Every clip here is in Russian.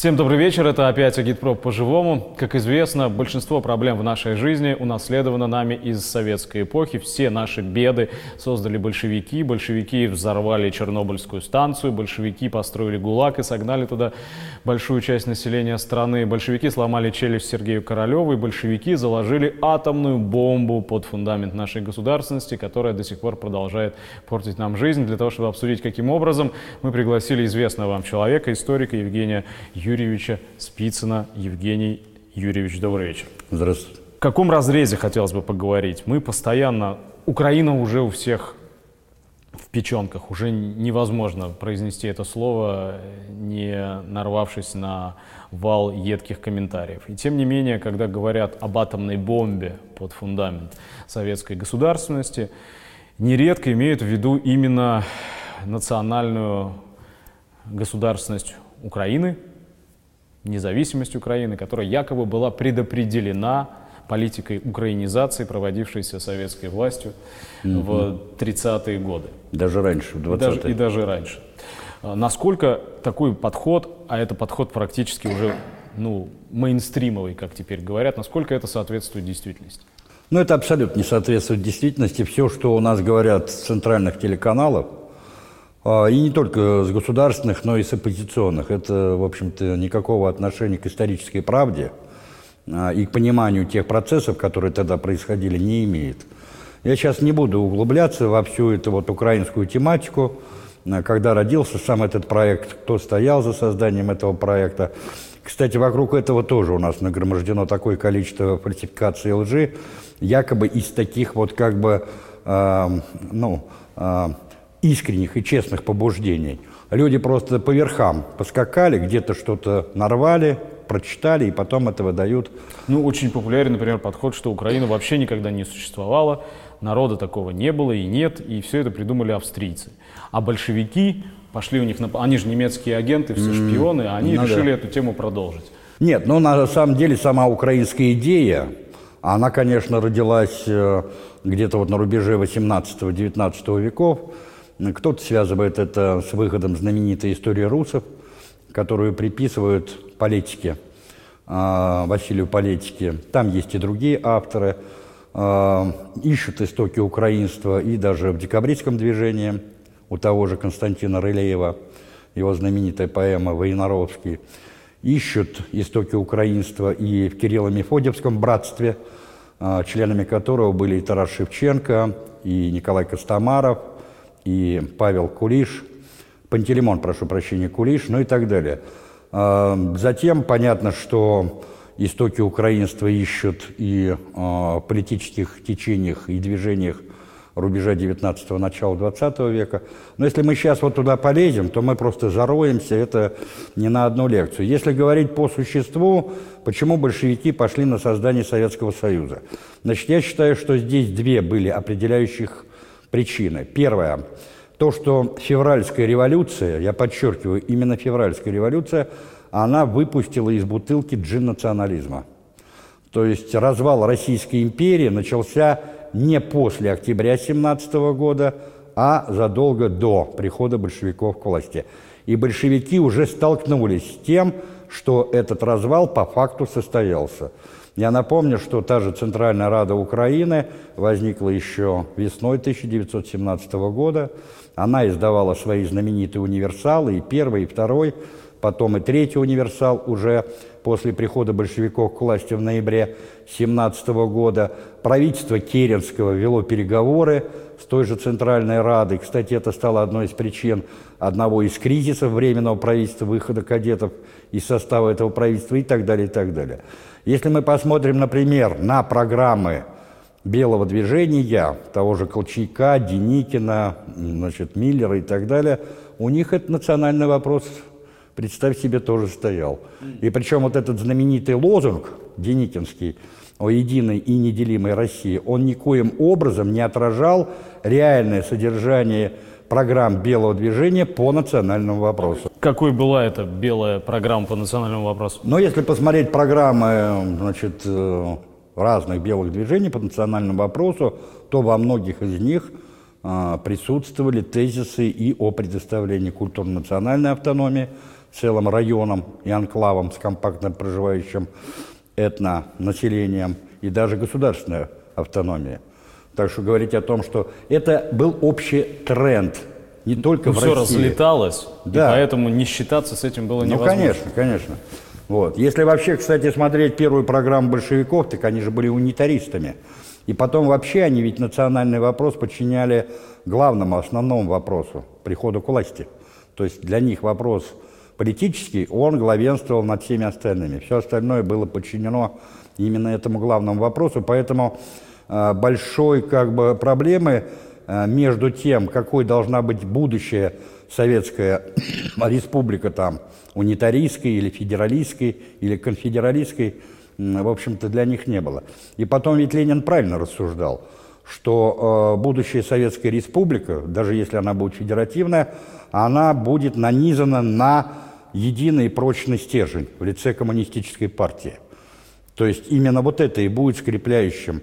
Всем добрый вечер, это опять Агитпроп по-живому. Как известно, большинство проблем в нашей жизни унаследовано нами из советской эпохи. Все наши беды создали большевики. Большевики взорвали Чернобыльскую станцию, большевики построили ГУЛАГ и согнали туда большую часть населения страны. Большевики сломали челюсть Сергею Королеву, и большевики заложили атомную бомбу под фундамент нашей государственности, которая до сих пор продолжает портить нам жизнь. Для того, чтобы обсудить, каким образом, мы пригласили известного вам человека, историка Евгения Юрьевича Спицына. Евгений Юрьевич, добрый вечер. Здравствуйте. В каком разрезе хотелось бы поговорить? Мы постоянно... Украина уже у всех в печенках. Уже невозможно произнести это слово, не нарвавшись на вал едких комментариев. И тем не менее, когда говорят об атомной бомбе под фундамент советской государственности, нередко имеют в виду именно национальную государственность Украины, независимость Украины, которая якобы была предопределена политикой украинизации, проводившейся советской властью угу. в 30-е годы. Даже раньше, в 20-е. Даже, и даже раньше. А насколько такой подход, а это подход практически уже ну, мейнстримовый, как теперь говорят, насколько это соответствует действительности? Ну, это абсолютно не соответствует действительности. Все, что у нас говорят с центральных телеканалов, и не только с государственных, но и с оппозиционных. Это, в общем-то, никакого отношения к исторической правде а, и к пониманию тех процессов, которые тогда происходили, не имеет. Я сейчас не буду углубляться во всю эту вот украинскую тематику, а, когда родился сам этот проект, кто стоял за созданием этого проекта. Кстати, вокруг этого тоже у нас нагромождено такое количество фальсификаций и лжи, якобы из таких вот как бы, э, ну, э, искренних и честных побуждений. Люди просто по верхам поскакали, где-то что-то нарвали, прочитали и потом это выдают. Ну, очень популярен, например, подход, что Украина вообще никогда не существовала, народа такого не было и нет, и все это придумали австрийцы. А большевики пошли у них на... Они же немецкие агенты, все шпионы, а они ну, решили да. эту тему продолжить. Нет, ну на самом деле сама украинская идея, она, конечно, родилась э, где-то вот на рубеже 18-19 веков, кто-то связывает это с выходом знаменитой истории русов, которую приписывают политике, а, Василию Политике. Там есть и другие авторы. А, ищут истоки украинства и даже в декабристском движении у того же Константина Рылеева, его знаменитая поэма «Воиноровский». Ищут истоки украинства и в Кирилло-Мефодиевском братстве, а, членами которого были и Тарас Шевченко, и Николай Костомаров – и Павел Кулиш, Пантелеймон, прошу прощения, Кулиш, ну и так далее. А, затем понятно, что истоки украинства ищут и а, в политических течениях и движениях рубежа 19-го, начала 20 века. Но если мы сейчас вот туда полезем, то мы просто зароемся, это не на одну лекцию. Если говорить по существу, почему большевики пошли на создание Советского Союза? Значит, я считаю, что здесь две были определяющих причины. Первое. То, что февральская революция, я подчеркиваю, именно февральская революция, она выпустила из бутылки джин-национализма. То есть развал Российской империи начался не после октября 17 года, а задолго до прихода большевиков к власти. И большевики уже столкнулись с тем, что этот развал по факту состоялся. Я напомню, что та же Центральная Рада Украины возникла еще весной 1917 года. Она издавала свои знаменитые универсалы, и первый, и второй, потом и третий универсал уже после прихода большевиков к власти в ноябре 17 года. Правительство Керенского вело переговоры с той же Центральной Радой. Кстати, это стало одной из причин одного из кризисов временного правительства, выхода кадетов из состава этого правительства и так далее, и так далее. Если мы посмотрим, например, на программы белого движения, того же Колчака, Деникина, значит, Миллера и так далее, у них этот национальный вопрос, представь себе, тоже стоял. И причем вот этот знаменитый лозунг Деникинский о единой и неделимой России, он никоим образом не отражал реальное содержание программ белого движения по национальному вопросу. Какой была эта белая программа по национальному вопросу? Но если посмотреть программы значит, э, разных белых движений по национальному вопросу, то во многих из них а, присутствовали тезисы и о предоставлении культурно-национальной автономии целым районом и анклавом с компактно проживающим этнонаселением и даже государственная автономия. Так что говорить о том, что это был общий тренд, не только Ну, в все России. разлеталось, Да. и поэтому не считаться с этим было Ну, невозможно. конечно, конечно. Вот. Если вообще, кстати, смотреть первую программу большевиков, так они же были унитаристами. И потом вообще они ведь национальный вопрос подчиняли главному, основному вопросу – приходу к власти. То есть для них вопрос политический, он главенствовал над всеми остальными. Все остальное было подчинено именно этому главному вопросу. Поэтому э, большой как бы, проблемы э, между тем, какой должна быть будущая советская республика там, унитаристской или федералистской или конфедералистской, в общем-то, для них не было. И потом ведь Ленин правильно рассуждал, что э, будущая советская республика, даже если она будет федеративная, она будет нанизана на единый прочный стержень в лице коммунистической партии. То есть именно вот это и будет скрепляющим.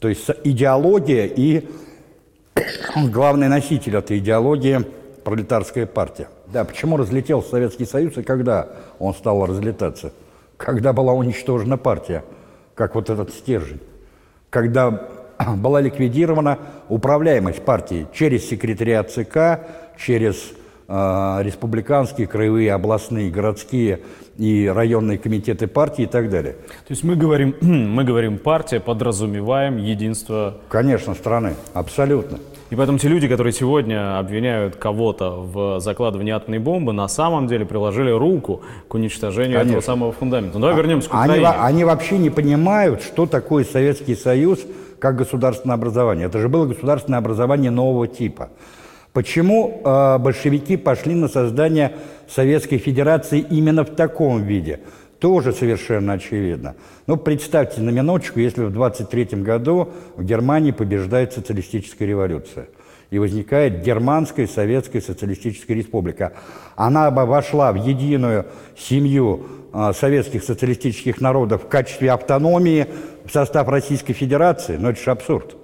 То есть идеология и главный носитель этой идеологии – пролетарская партия. Да, почему разлетелся Советский Союз и когда он стал разлетаться? Когда была уничтожена партия, как вот этот стержень. Когда была ликвидирована управляемость партии через секретариат ЦК, через республиканские, краевые, областные, городские и районные комитеты партии и так далее. То есть мы говорим, мы говорим партия, подразумеваем единство. Конечно, страны, абсолютно. И поэтому те люди, которые сегодня обвиняют кого-то в закладывании атомной бомбы, на самом деле приложили руку к уничтожению этого Конечно. самого фундамента. Ну, давай вернемся к Они, Украине. они вообще не понимают, что такое Советский Союз как государственное образование. Это же было государственное образование нового типа. Почему э, большевики пошли на создание Советской Федерации именно в таком виде? Тоже совершенно очевидно. Ну, представьте на минуточку, если в 23 году в Германии побеждает социалистическая революция и возникает Германская Советская Социалистическая Республика. Она вошла в единую семью а, советских социалистических народов в качестве автономии в состав Российской Федерации, но это же абсурд.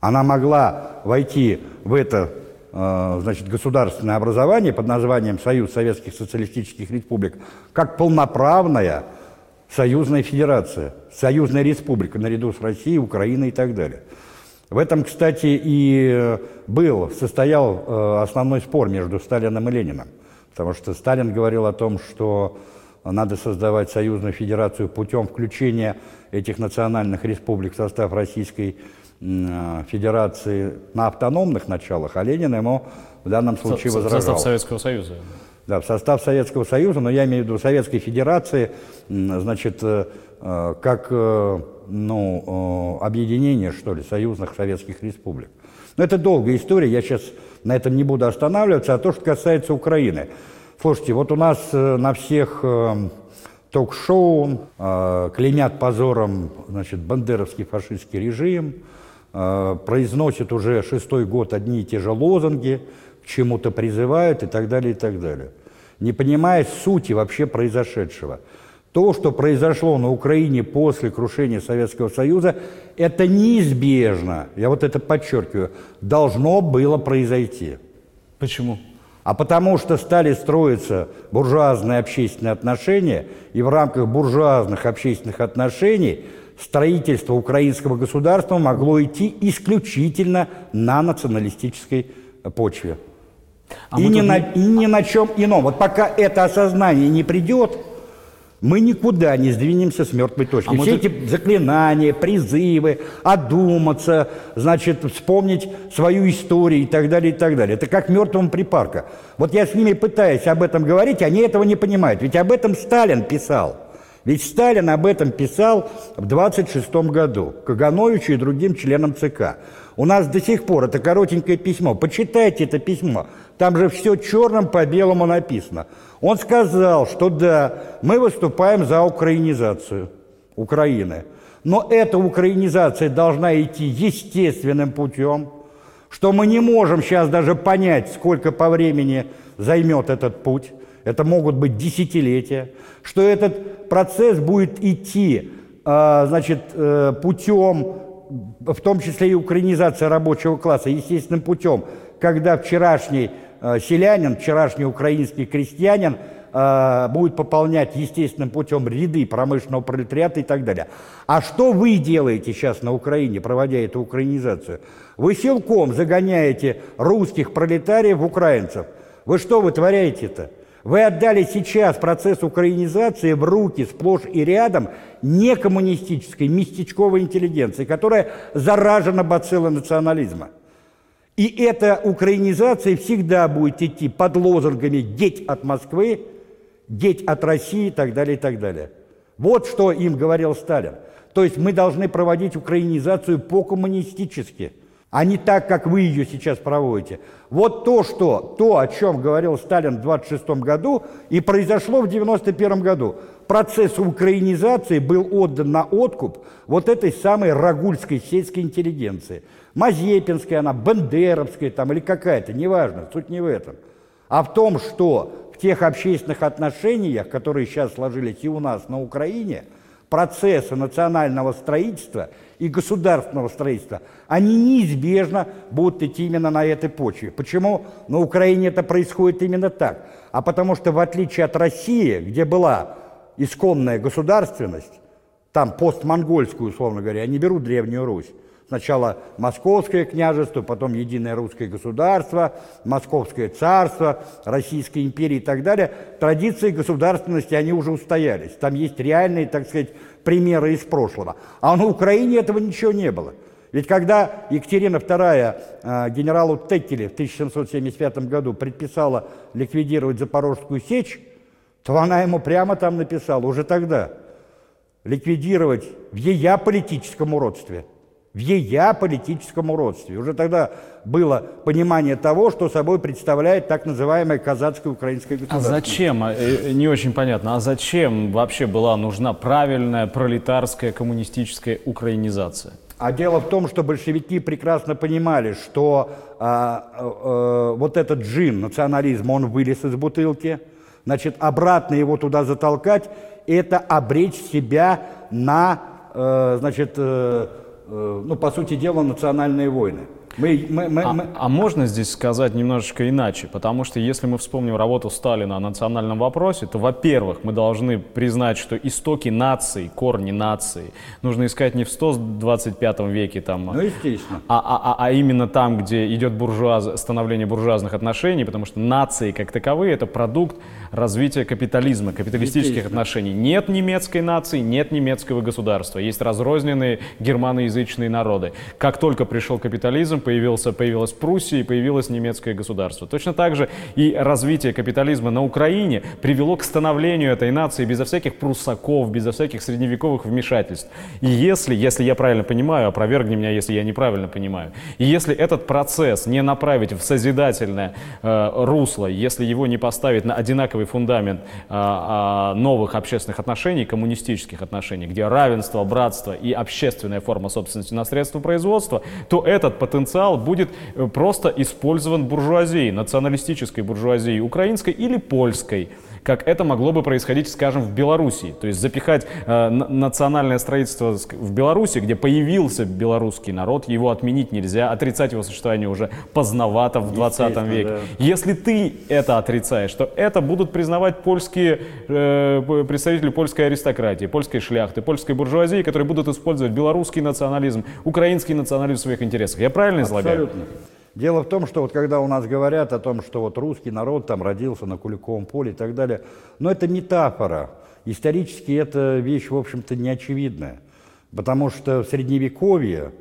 Она могла войти в это значит, государственное образование под названием Союз Советских Социалистических Республик как полноправная союзная федерация, союзная республика наряду с Россией, Украиной и так далее. В этом, кстати, и э, был, состоял э, основной спор между Сталином и Лениным. Потому что Сталин говорил о том, что надо создавать союзную федерацию путем включения этих национальных республик в состав Российской э, Федерации на автономных началах, а Ленин ему в данном случае со- возражал. состав Советского Союза. Да, в состав Советского Союза, но я имею в виду Советской Федерации, значит, э, э, как э, ну, э, объединение, что ли, союзных советских республик. Но это долгая история, я сейчас на этом не буду останавливаться. А то, что касается Украины. Слушайте, вот у нас э, на всех э, ток-шоу э, клеймят позором значит, бандеровский фашистский режим, э, произносят уже шестой год одни и те же лозунги, к чему-то призывают и так далее, и так далее. Не понимая сути вообще произошедшего. То, что произошло на Украине после крушения Советского Союза, это неизбежно, я вот это подчеркиваю, должно было произойти. Почему? А потому что стали строиться буржуазные общественные отношения, и в рамках буржуазных общественных отношений строительство украинского государства могло идти исключительно на националистической почве. А и, ни тут на, и ни на чем ином. Вот пока это осознание не придет, мы никуда не сдвинемся с мертвой точки. А Все тут- эти заклинания, призывы, одуматься, значит, вспомнить свою историю и так далее, и так далее. Это как мертвым припарка. Вот я с ними пытаюсь об этом говорить, они этого не понимают. Ведь об этом Сталин писал. Ведь Сталин об этом писал в 26 году Кагановичу и другим членам ЦК. У нас до сих пор это коротенькое письмо. Почитайте это письмо. Там же все черным по белому написано. Он сказал, что да, мы выступаем за украинизацию Украины. Но эта украинизация должна идти естественным путем, что мы не можем сейчас даже понять, сколько по времени займет этот путь. Это могут быть десятилетия. Что этот процесс будет идти а, значит, э, путем, в том числе и украинизация рабочего класса, естественным путем, когда вчерашний э, селянин, вчерашний украинский крестьянин э, будет пополнять естественным путем ряды промышленного пролетариата и так далее. А что вы делаете сейчас на Украине, проводя эту украинизацию? Вы силком загоняете русских пролетариев в украинцев. Вы что вытворяете-то? Вы отдали сейчас процесс украинизации в руки сплошь и рядом некоммунистической, местечковой интеллигенции, которая заражена бациллой национализма. И эта украинизация всегда будет идти под лозунгами «деть от Москвы», «деть от России» и так далее, и так далее. Вот что им говорил Сталин. То есть мы должны проводить украинизацию по-коммунистически – а не так, как вы ее сейчас проводите. Вот то, что, то, о чем говорил Сталин в 26 году и произошло в 91 году. Процесс украинизации был отдан на откуп вот этой самой рагульской сельской интеллигенции. Мазепинская она, Бендеровская там или какая-то, неважно, суть не в этом. А в том, что в тех общественных отношениях, которые сейчас сложились и у нас на Украине, процессы национального строительства – и государственного строительства, они неизбежно будут идти именно на этой почве. Почему на Украине это происходит именно так? А потому что в отличие от России, где была исконная государственность, там постмонгольскую, условно говоря, они берут Древнюю Русь, Сначала Московское княжество, потом Единое русское государство, Московское царство, Российская империя и так далее. Традиции государственности, они уже устоялись. Там есть реальные, так сказать, примеры из прошлого. А на Украине этого ничего не было. Ведь когда Екатерина II э, генералу Теккеле в 1775 году предписала ликвидировать Запорожскую сечь, то она ему прямо там написала, уже тогда, ликвидировать в ея политическом уродстве, в ея политическом уродстве. Уже тогда было понимание того, что собой представляет так называемое казацкое украинское а государство. А зачем, э, э, не очень понятно, а зачем вообще была нужна правильная пролетарская коммунистическая украинизация? А дело в том, что большевики прекрасно понимали, что а, а, а, вот этот джин, национализм, он вылез из бутылки, значит, обратно его туда затолкать, это обречь себя на, а, значит, ну, по сути дела, национальные войны. Мы, мы, мы, а, мы... а можно здесь сказать немножечко иначе? Потому что если мы вспомним работу Сталина о национальном вопросе, то, во-первых, мы должны признать, что истоки нации, корни нации нужно искать не в 125 веке, там, ну, естественно. А, а, а, а именно там, где идет буржуаз, становление буржуазных отношений, потому что нации как таковые – это продукт развития капитализма, капиталистических отношений. Нет немецкой нации, нет немецкого государства. Есть разрозненные германоязычные народы. Как только пришел капитализм, появился, появилась Пруссия и появилось немецкое государство. Точно так же и развитие капитализма на Украине привело к становлению этой нации безо всяких пруссаков, безо всяких средневековых вмешательств. И если, если я правильно понимаю, опровергни меня, если я неправильно понимаю, и если этот процесс не направить в созидательное э, русло, если его не поставить на одинаковый базовый фундамент а, а, новых общественных отношений, коммунистических отношений, где равенство, братство и общественная форма собственности на средства производства, то этот потенциал будет э, просто использован буржуазией, националистической буржуазией, украинской или польской как это могло бы происходить, скажем, в Беларуси. То есть запихать э, национальное строительство в Беларуси, где появился белорусский народ, его отменить нельзя, отрицать его существование уже поздновато в 20 веке. Да. Если ты это отрицаешь, то это будут признавать польские э, представители польской аристократии, польской шляхты, польской буржуазии, которые будут использовать белорусский национализм, украинский национализм в своих интересах. Я правильно излагаю? Абсолютно. Дело в том, что вот когда у нас говорят о том, что вот русский народ там родился на Куликовом поле и так далее, но это метафора. Исторически это вещь, в общем-то, неочевидная. Потому что в Средневековье,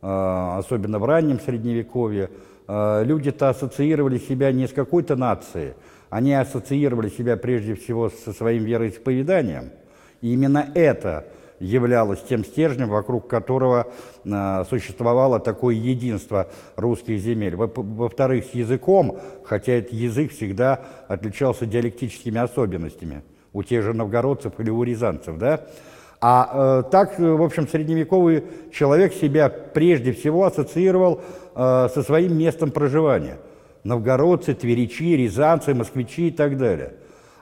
а, особенно в раннем Средневековье, а, люди-то ассоциировали себя не с какой-то нацией, они ассоциировали себя прежде всего со своим вероисповеданием. И именно это являлось тем стержнем, вокруг которого э, существовало такое единство русских земель. Во-вторых, с языком, хотя этот язык всегда отличался диалектическими особенностями у тех же новгородцев или у рязанцев, да? А э, так, в общем, средневековый человек себя прежде всего ассоциировал э, со своим местом проживания. Новгородцы, тверичи, рязанцы, москвичи и так далее.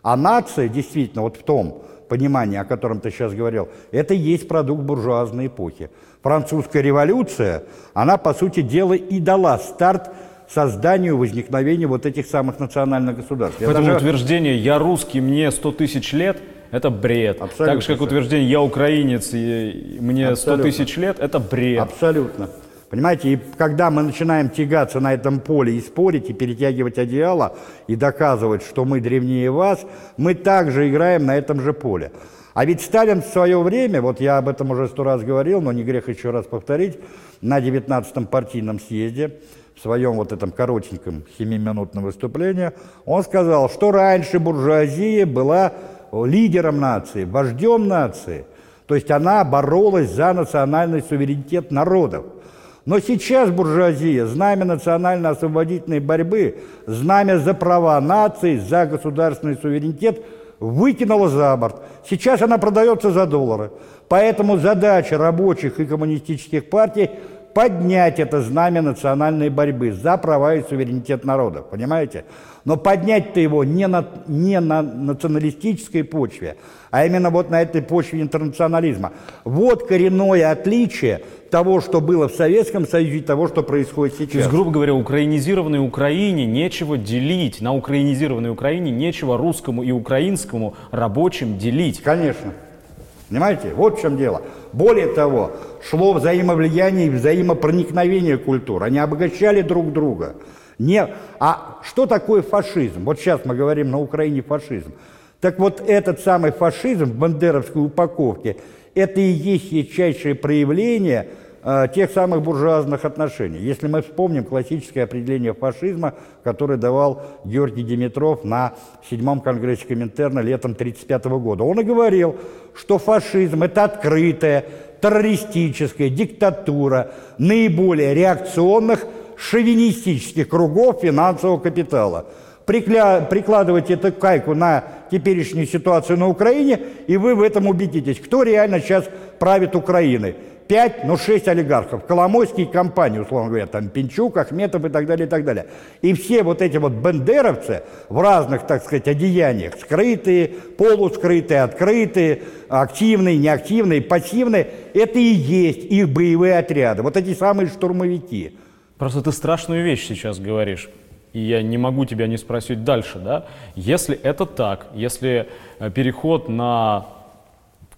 А нация, действительно, вот в том, понимание, о котором ты сейчас говорил, это и есть продукт буржуазной эпохи. Французская революция, она, по сути дела, и дала старт созданию, возникновению вот этих самых национальных государств. Поэтому даже- утверждение «я русский, мне 100 тысяч лет» — это бред. Абсолютно так же, как утверждение «я украинец, и мне 100 Абсолютно. тысяч лет» — это бред. Абсолютно. Понимаете, и когда мы начинаем тягаться на этом поле и спорить, и перетягивать одеяло, и доказывать, что мы древнее вас, мы также играем на этом же поле. А ведь Сталин в свое время, вот я об этом уже сто раз говорил, но не грех еще раз повторить, на 19-м партийном съезде, в своем вот этом коротеньком семиминутном выступлении, он сказал, что раньше буржуазия была лидером нации, вождем нации. То есть она боролась за национальный суверенитет народов. Но сейчас буржуазия, знамя национально-освободительной борьбы, знамя за права нации, за государственный суверенитет выкинула за борт. Сейчас она продается за доллары. Поэтому задача рабочих и коммунистических партий поднять это знамя национальной борьбы за права и суверенитет народа, понимаете? Но поднять-то его не на, не на националистической почве, а именно вот на этой почве интернационализма. Вот коренное отличие того, что было в Советском Союзе и того, что происходит То есть, сейчас. грубо говоря, украинизированной Украине нечего делить. На украинизированной Украине нечего русскому и украинскому рабочим делить. Конечно. Понимаете? Вот в чем дело. Более того, шло взаимовлияние и взаимопроникновение культур. Они обогащали друг друга. Не... А что такое фашизм? Вот сейчас мы говорим на Украине фашизм. Так вот этот самый фашизм в бандеровской упаковке, это и есть ярчайшее проявление э, тех самых буржуазных отношений. Если мы вспомним классическое определение фашизма, которое давал Георгий Димитров на седьмом конгрессе Коминтерна летом 1935 года, он и говорил, что фашизм – это открытая, террористическая диктатура наиболее реакционных шовинистических кругов финансового капитала. Прикля... Прикладывайте эту кайку на теперешнюю ситуацию на Украине, и вы в этом убедитесь, кто реально сейчас правит Украиной. Пять, ну шесть олигархов, Коломойские компании, условно говоря, там Пинчук, Ахметов и так далее, и так далее. И все вот эти вот бендеровцы в разных, так сказать, одеяниях, скрытые, полускрытые, открытые, активные, неактивные, пассивные, это и есть их боевые отряды, вот эти самые штурмовики. Просто ты страшную вещь сейчас говоришь. И я не могу тебя не спросить дальше, да? Если это так, если э, переход на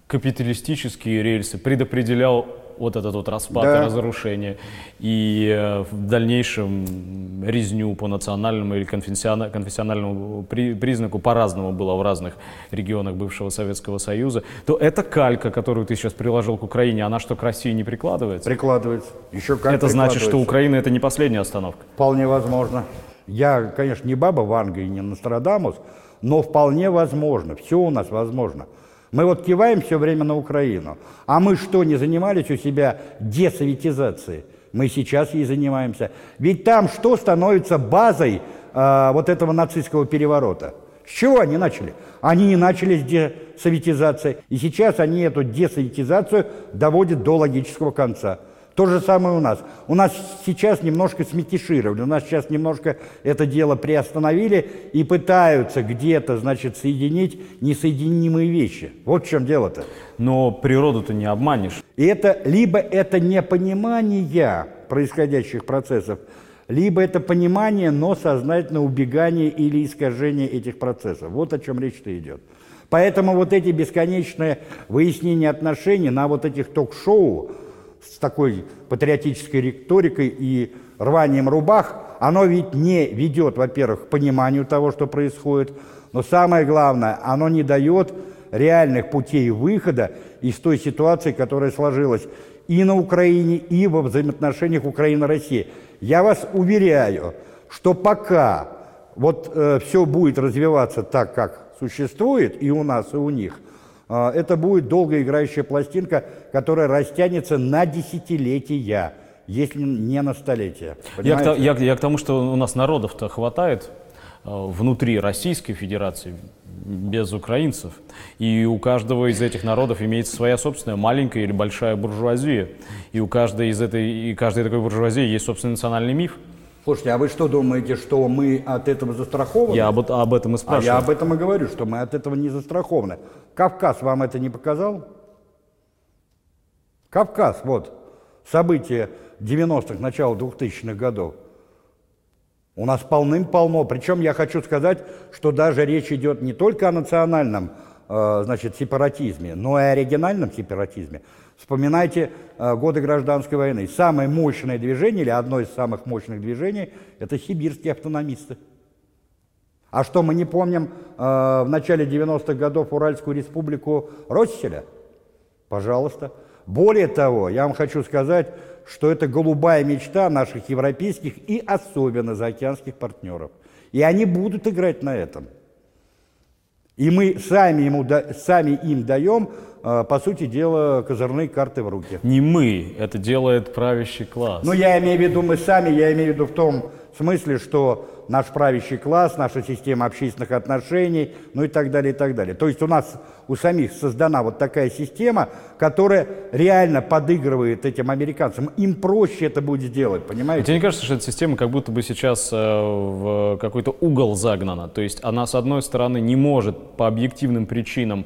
капиталистические рельсы предопределял вот этот вот распад Да. и разрушение, и э, в дальнейшем резню по национальному или конфессиона- конфессиональному при- признаку по-разному было в разных регионах бывшего Советского Союза, то эта калька, которую ты сейчас приложил к Украине, она что, к России не прикладывается? Прикладывается. Еще как Это значит, что. Украина это не последняя остановка. Вполне возможно. Я, конечно, не баба Ванга и не Нострадамус, но вполне возможно. Все у нас возможно. Мы вот киваем все время на Украину. А мы что, не занимались у себя десоветизацией? Мы сейчас ей занимаемся. Ведь там что становится базой а, вот этого нацистского переворота? С чего они начали? Они не начали с десоветизации. И сейчас они эту десоветизацию доводят до логического конца. То же самое у нас. У нас сейчас немножко сметишировали, у нас сейчас немножко это дело приостановили и пытаются где-то, значит, соединить несоединимые вещи. Вот в чем дело-то. Но природу-то не обманешь. И это либо это непонимание происходящих процессов, либо это понимание, но сознательное убегание или искажение этих процессов. Вот о чем речь-то идет. Поэтому вот эти бесконечные выяснения отношений на вот этих ток-шоу с такой патриотической риторикой и рванием рубах, оно ведь не ведет, во-первых, к пониманию того, что происходит, но самое главное, оно не дает реальных путей выхода из той ситуации, которая сложилась и на Украине, и во взаимоотношениях Украины-России. Я вас уверяю, что пока вот все будет развиваться так, как существует и у нас, и у них, э, это будет долгоиграющая пластинка, которая растянется на десятилетия, если не на столетия. Я Понимаете? я к- я к тому, что у нас народов-то хватает э, внутри Российской Федерации без украинцев. И у каждого из этих народов имеется своя собственная маленькая или большая буржуазия. И у каждой из этой, и каждой такой буржуазии есть собственный национальный миф. Слушайте, а вы что думаете, что мы от этого застрахованы? Я об, об этом и А спрашиваю. я об этом и говорю, что мы от этого не застрахованы. Кавказ вам это не показал? Кавказ, вот, события 90-х, начала 2000-х годов. У нас полным-полно. Причем я хочу сказать, что даже речь идет не только о национальном э, значит, сепаратизме, но и о региональном сепаратизме. Вспоминайте э, годы гражданской войны. Самое мощное движение, или одно из самых мощных движений, это сибирские автономисты. А что, мы не помним э, в начале 90-х годов Уральскую республику Росселя? Пожалуйста. Более того, я вам хочу сказать, что это голубая мечта наших европейских и особенно заокеанских партнеров. И они будут играть на этом. И мы сами, ему, сами им даем, э, по сути дела, козырные карты в руки. Не мы, это делает правящий класс. Ну, я имею в виду мы сами, я имею в виду в том смысле, что наш правящий класс, наша система общественных отношений, ну и так далее, и так далее. То есть у нас у самих создана вот такая система, которая реально подыгрывает этим американцам. Им проще это будет сделать, понимаете? Тебе не кажется, что эта система как будто бы сейчас э, в какой-то угол загнана? То есть она, с одной стороны, не может по объективным причинам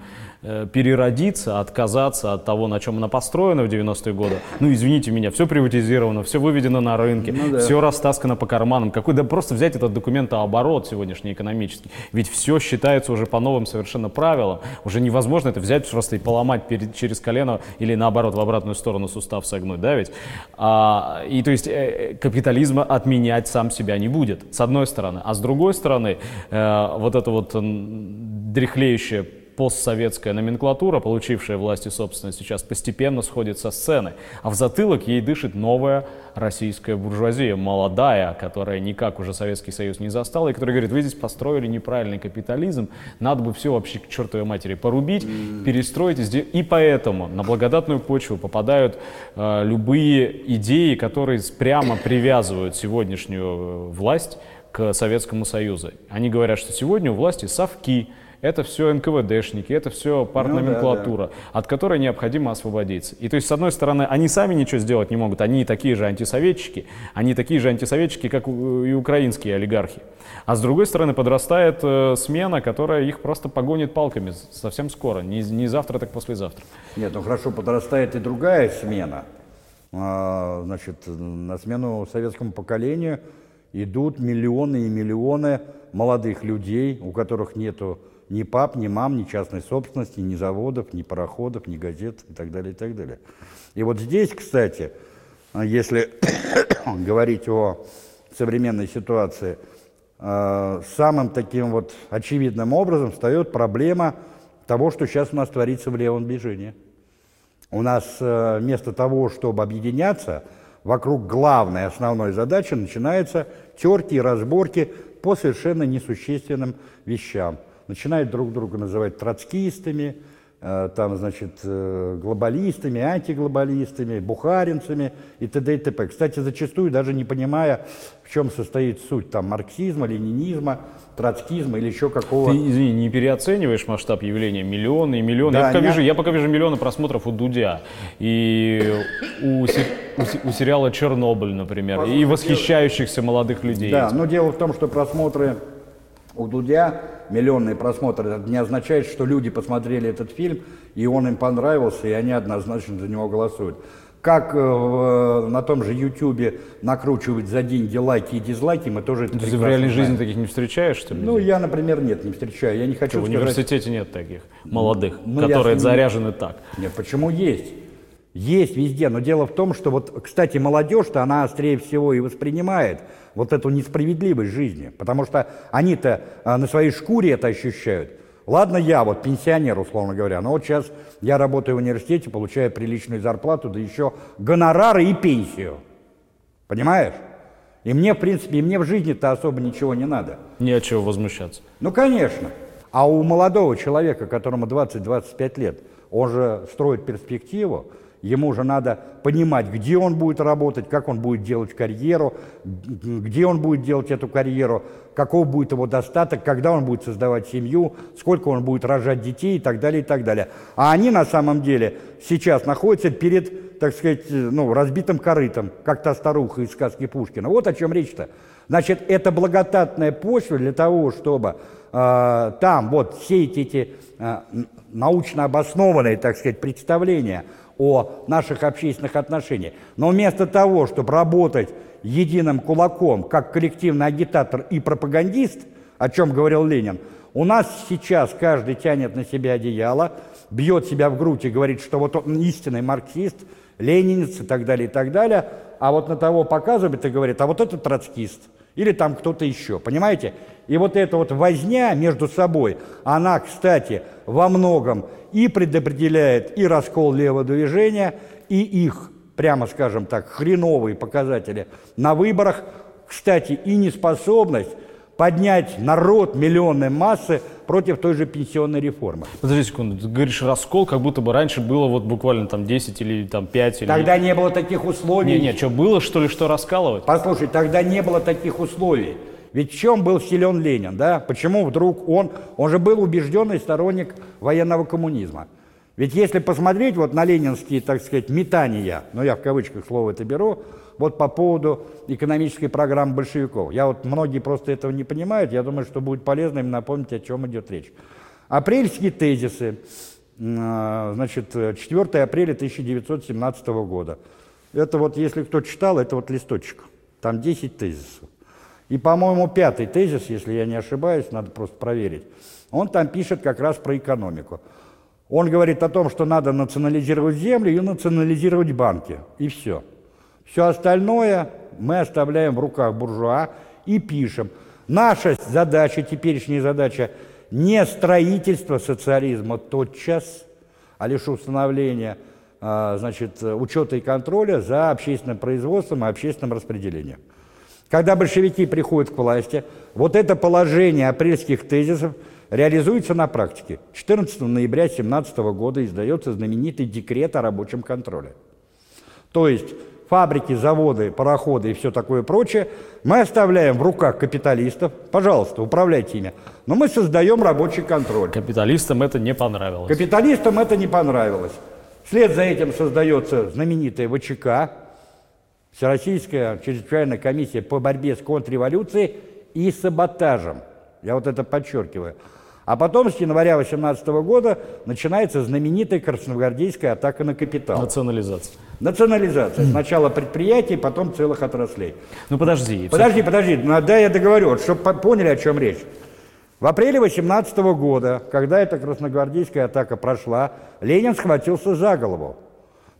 переродиться, отказаться от того, на чем она построена в 90-е годы. Ну, извините меня, все приватизировано, все выведено на рынке, ну, да. все растаскано по карманам. Какой, да просто взять этот документооборот сегодняшний экономический. Ведь все считается уже по новым совершенно правилам. Уже невозможно это взять просто и поломать перед, через колено или наоборот в обратную сторону сустав согнуть, да ведь? А, и то есть э, капитализм отменять сам себя не будет, с одной стороны. А с другой стороны, э, вот это вот дряхлеющее постсоветская номенклатура, получившая власть и собственность, сейчас постепенно сходит со сцены, а в затылок ей дышит новая российская буржуазия, молодая, которая никак уже Советский Союз не застала, и которая говорит, вы здесь построили неправильный капитализм, надо бы все вообще к чертовой матери порубить, перестроить, и поэтому на благодатную почву попадают э, любые идеи, которые прямо привязывают сегодняшнюю э, власть к Советскому Союзу. Они говорят, что сегодня у власти совки, это все НКВДшники, это все партноменклатура, ну, да, да. от которой необходимо освободиться. И то есть, с одной стороны, они сами ничего сделать не могут, они такие же антисоветчики, они такие же антисоветчики, как и украинские олигархи. А с другой стороны, подрастает э, смена, которая их просто погонит палками совсем скоро, не, не завтра, так послезавтра. Нет, ну хорошо, подрастает и другая смена. А, значит, на смену советскому поколению идут миллионы и миллионы молодых людей, у которых нету ни пап, ни мам, ни частной собственности, ни заводов, ни пароходов, ни газет и так далее, и так далее. И вот здесь, кстати, если говорить о современной ситуации, э, самым таким вот очевидным образом встает проблема того, что сейчас у нас творится в левом движении. У нас э, вместо того, чтобы объединяться вокруг главной основной задачи, начинаются терки и разборки по совершенно несущественным вещам начинают друг друга называть троцкистами, э, там, значит, э, глобалистами, антиглобалистами, бухаринцами и т.д. и т.п. Кстати, зачастую даже не понимая, в чем состоит суть там марксизма, ленинизма, троцкизма или еще какого... Ты, извини, не переоцениваешь масштаб явления? Миллионы и миллионы. Да, я, пока не... вижу, я пока вижу миллионы просмотров у Дудя и у, у, у сериала «Чернобыль», например, Возможно, и восхищающихся молодых людей. Да, но дело в том, что просмотры у Дудя миллионные просмотры, это не означает, что люди посмотрели этот фильм, и он им понравился, и они однозначно за него голосуют. Как э, на том же Ютубе накручивать за деньги лайки и дизлайки, мы тоже это Ты в реальной знаем. жизни таких не встречаешь, что ли? Ну, я, например, нет, не встречаю. Я не хочу что, сказать... В университете нет таких молодых, ну, которые я... заряжены так. Нет, почему есть? Есть везде, но дело в том, что вот, кстати, молодежь-то, она острее всего и воспринимает вот эту несправедливость жизни, потому что они-то а, на своей шкуре это ощущают. Ладно я, вот пенсионер, условно говоря, но вот сейчас я работаю в университете, получаю приличную зарплату, да еще гонорары и пенсию. Понимаешь? И мне, в принципе, и мне в жизни-то особо ничего не надо. Не от чего возмущаться. Ну, конечно. А у молодого человека, которому 20-25 лет, он же строит перспективу, Ему же надо понимать, где он будет работать, как он будет делать карьеру, где он будет делать эту карьеру, каков будет его достаток, когда он будет создавать семью, сколько он будет рожать детей и так далее, и так далее. А они на самом деле сейчас находятся перед, так сказать, ну, разбитым корытом, как та старуха из сказки Пушкина. Вот о чем речь-то. Значит, это благодатная почва для того, чтобы э, там вот все эти, эти э, научно обоснованные, так сказать, представления о наших общественных отношениях. Но вместо того, чтобы работать единым кулаком, как коллективный агитатор и пропагандист, о чем говорил Ленин, у нас сейчас каждый тянет на себя одеяло, бьет себя в грудь и говорит, что вот он истинный марксист, ленинец и так далее, и так далее, а вот на того показывает и говорит, а вот это троцкист, или там кто-то еще, понимаете? И вот эта вот возня между собой, она, кстати, во многом и предопределяет и раскол левого движения, и их, прямо скажем так, хреновые показатели на выборах, кстати, и неспособность поднять народ миллионной массы против той же пенсионной реформы. Подожди секунду, ты говоришь раскол, как будто бы раньше было вот буквально там 10 или там 5 или... Тогда не было таких условий. Не, не, что было что ли, что раскалывать? Послушай, тогда не было таких условий. Ведь в чем был силен Ленин, да? Почему вдруг он, он же был убежденный сторонник военного коммунизма. Ведь если посмотреть вот на ленинские, так сказать, метания, ну я в кавычках слово это беру, вот по поводу экономической программы большевиков. Я вот, многие просто этого не понимают, я думаю, что будет полезно им напомнить, о чем идет речь. Апрельские тезисы, а, значит, 4 апреля 1917 года. Это вот, если кто читал, это вот листочек, там 10 тезисов. И, по-моему, пятый тезис, если я не ошибаюсь, надо просто проверить, он там пишет как раз про экономику. Он говорит о том, что надо национализировать землю и национализировать банки. И все. Все остальное мы оставляем в руках буржуа и пишем. Наша задача, теперешняя задача, не строительство социализма тотчас, а лишь установление а, значит, учета и контроля за общественным производством и общественным распределением. Когда большевики приходят к власти, вот это положение апрельских тезисов реализуется на практике. 14 ноября 1917 года издается знаменитый декрет о рабочем контроле. То есть фабрики, заводы, пароходы и все такое прочее мы оставляем в руках капиталистов. Пожалуйста, управляйте ими. Но мы создаем рабочий контроль. Капиталистам это не понравилось. Капиталистам это не понравилось. Вслед за этим создается знаменитая ВЧК, Всероссийская чрезвычайная комиссия по борьбе с контрреволюцией и саботажем. Я вот это подчеркиваю. А потом с января 18 года начинается знаменитая красногвардейская атака на капитал. Национализация. Национализация. Сначала предприятий, потом целых отраслей. Ну подожди. Подожди, подожди, ну, да я договорю, вот, чтобы поняли, о чем речь. В апреле 18 года, когда эта красногвардейская атака прошла, Ленин схватился за голову.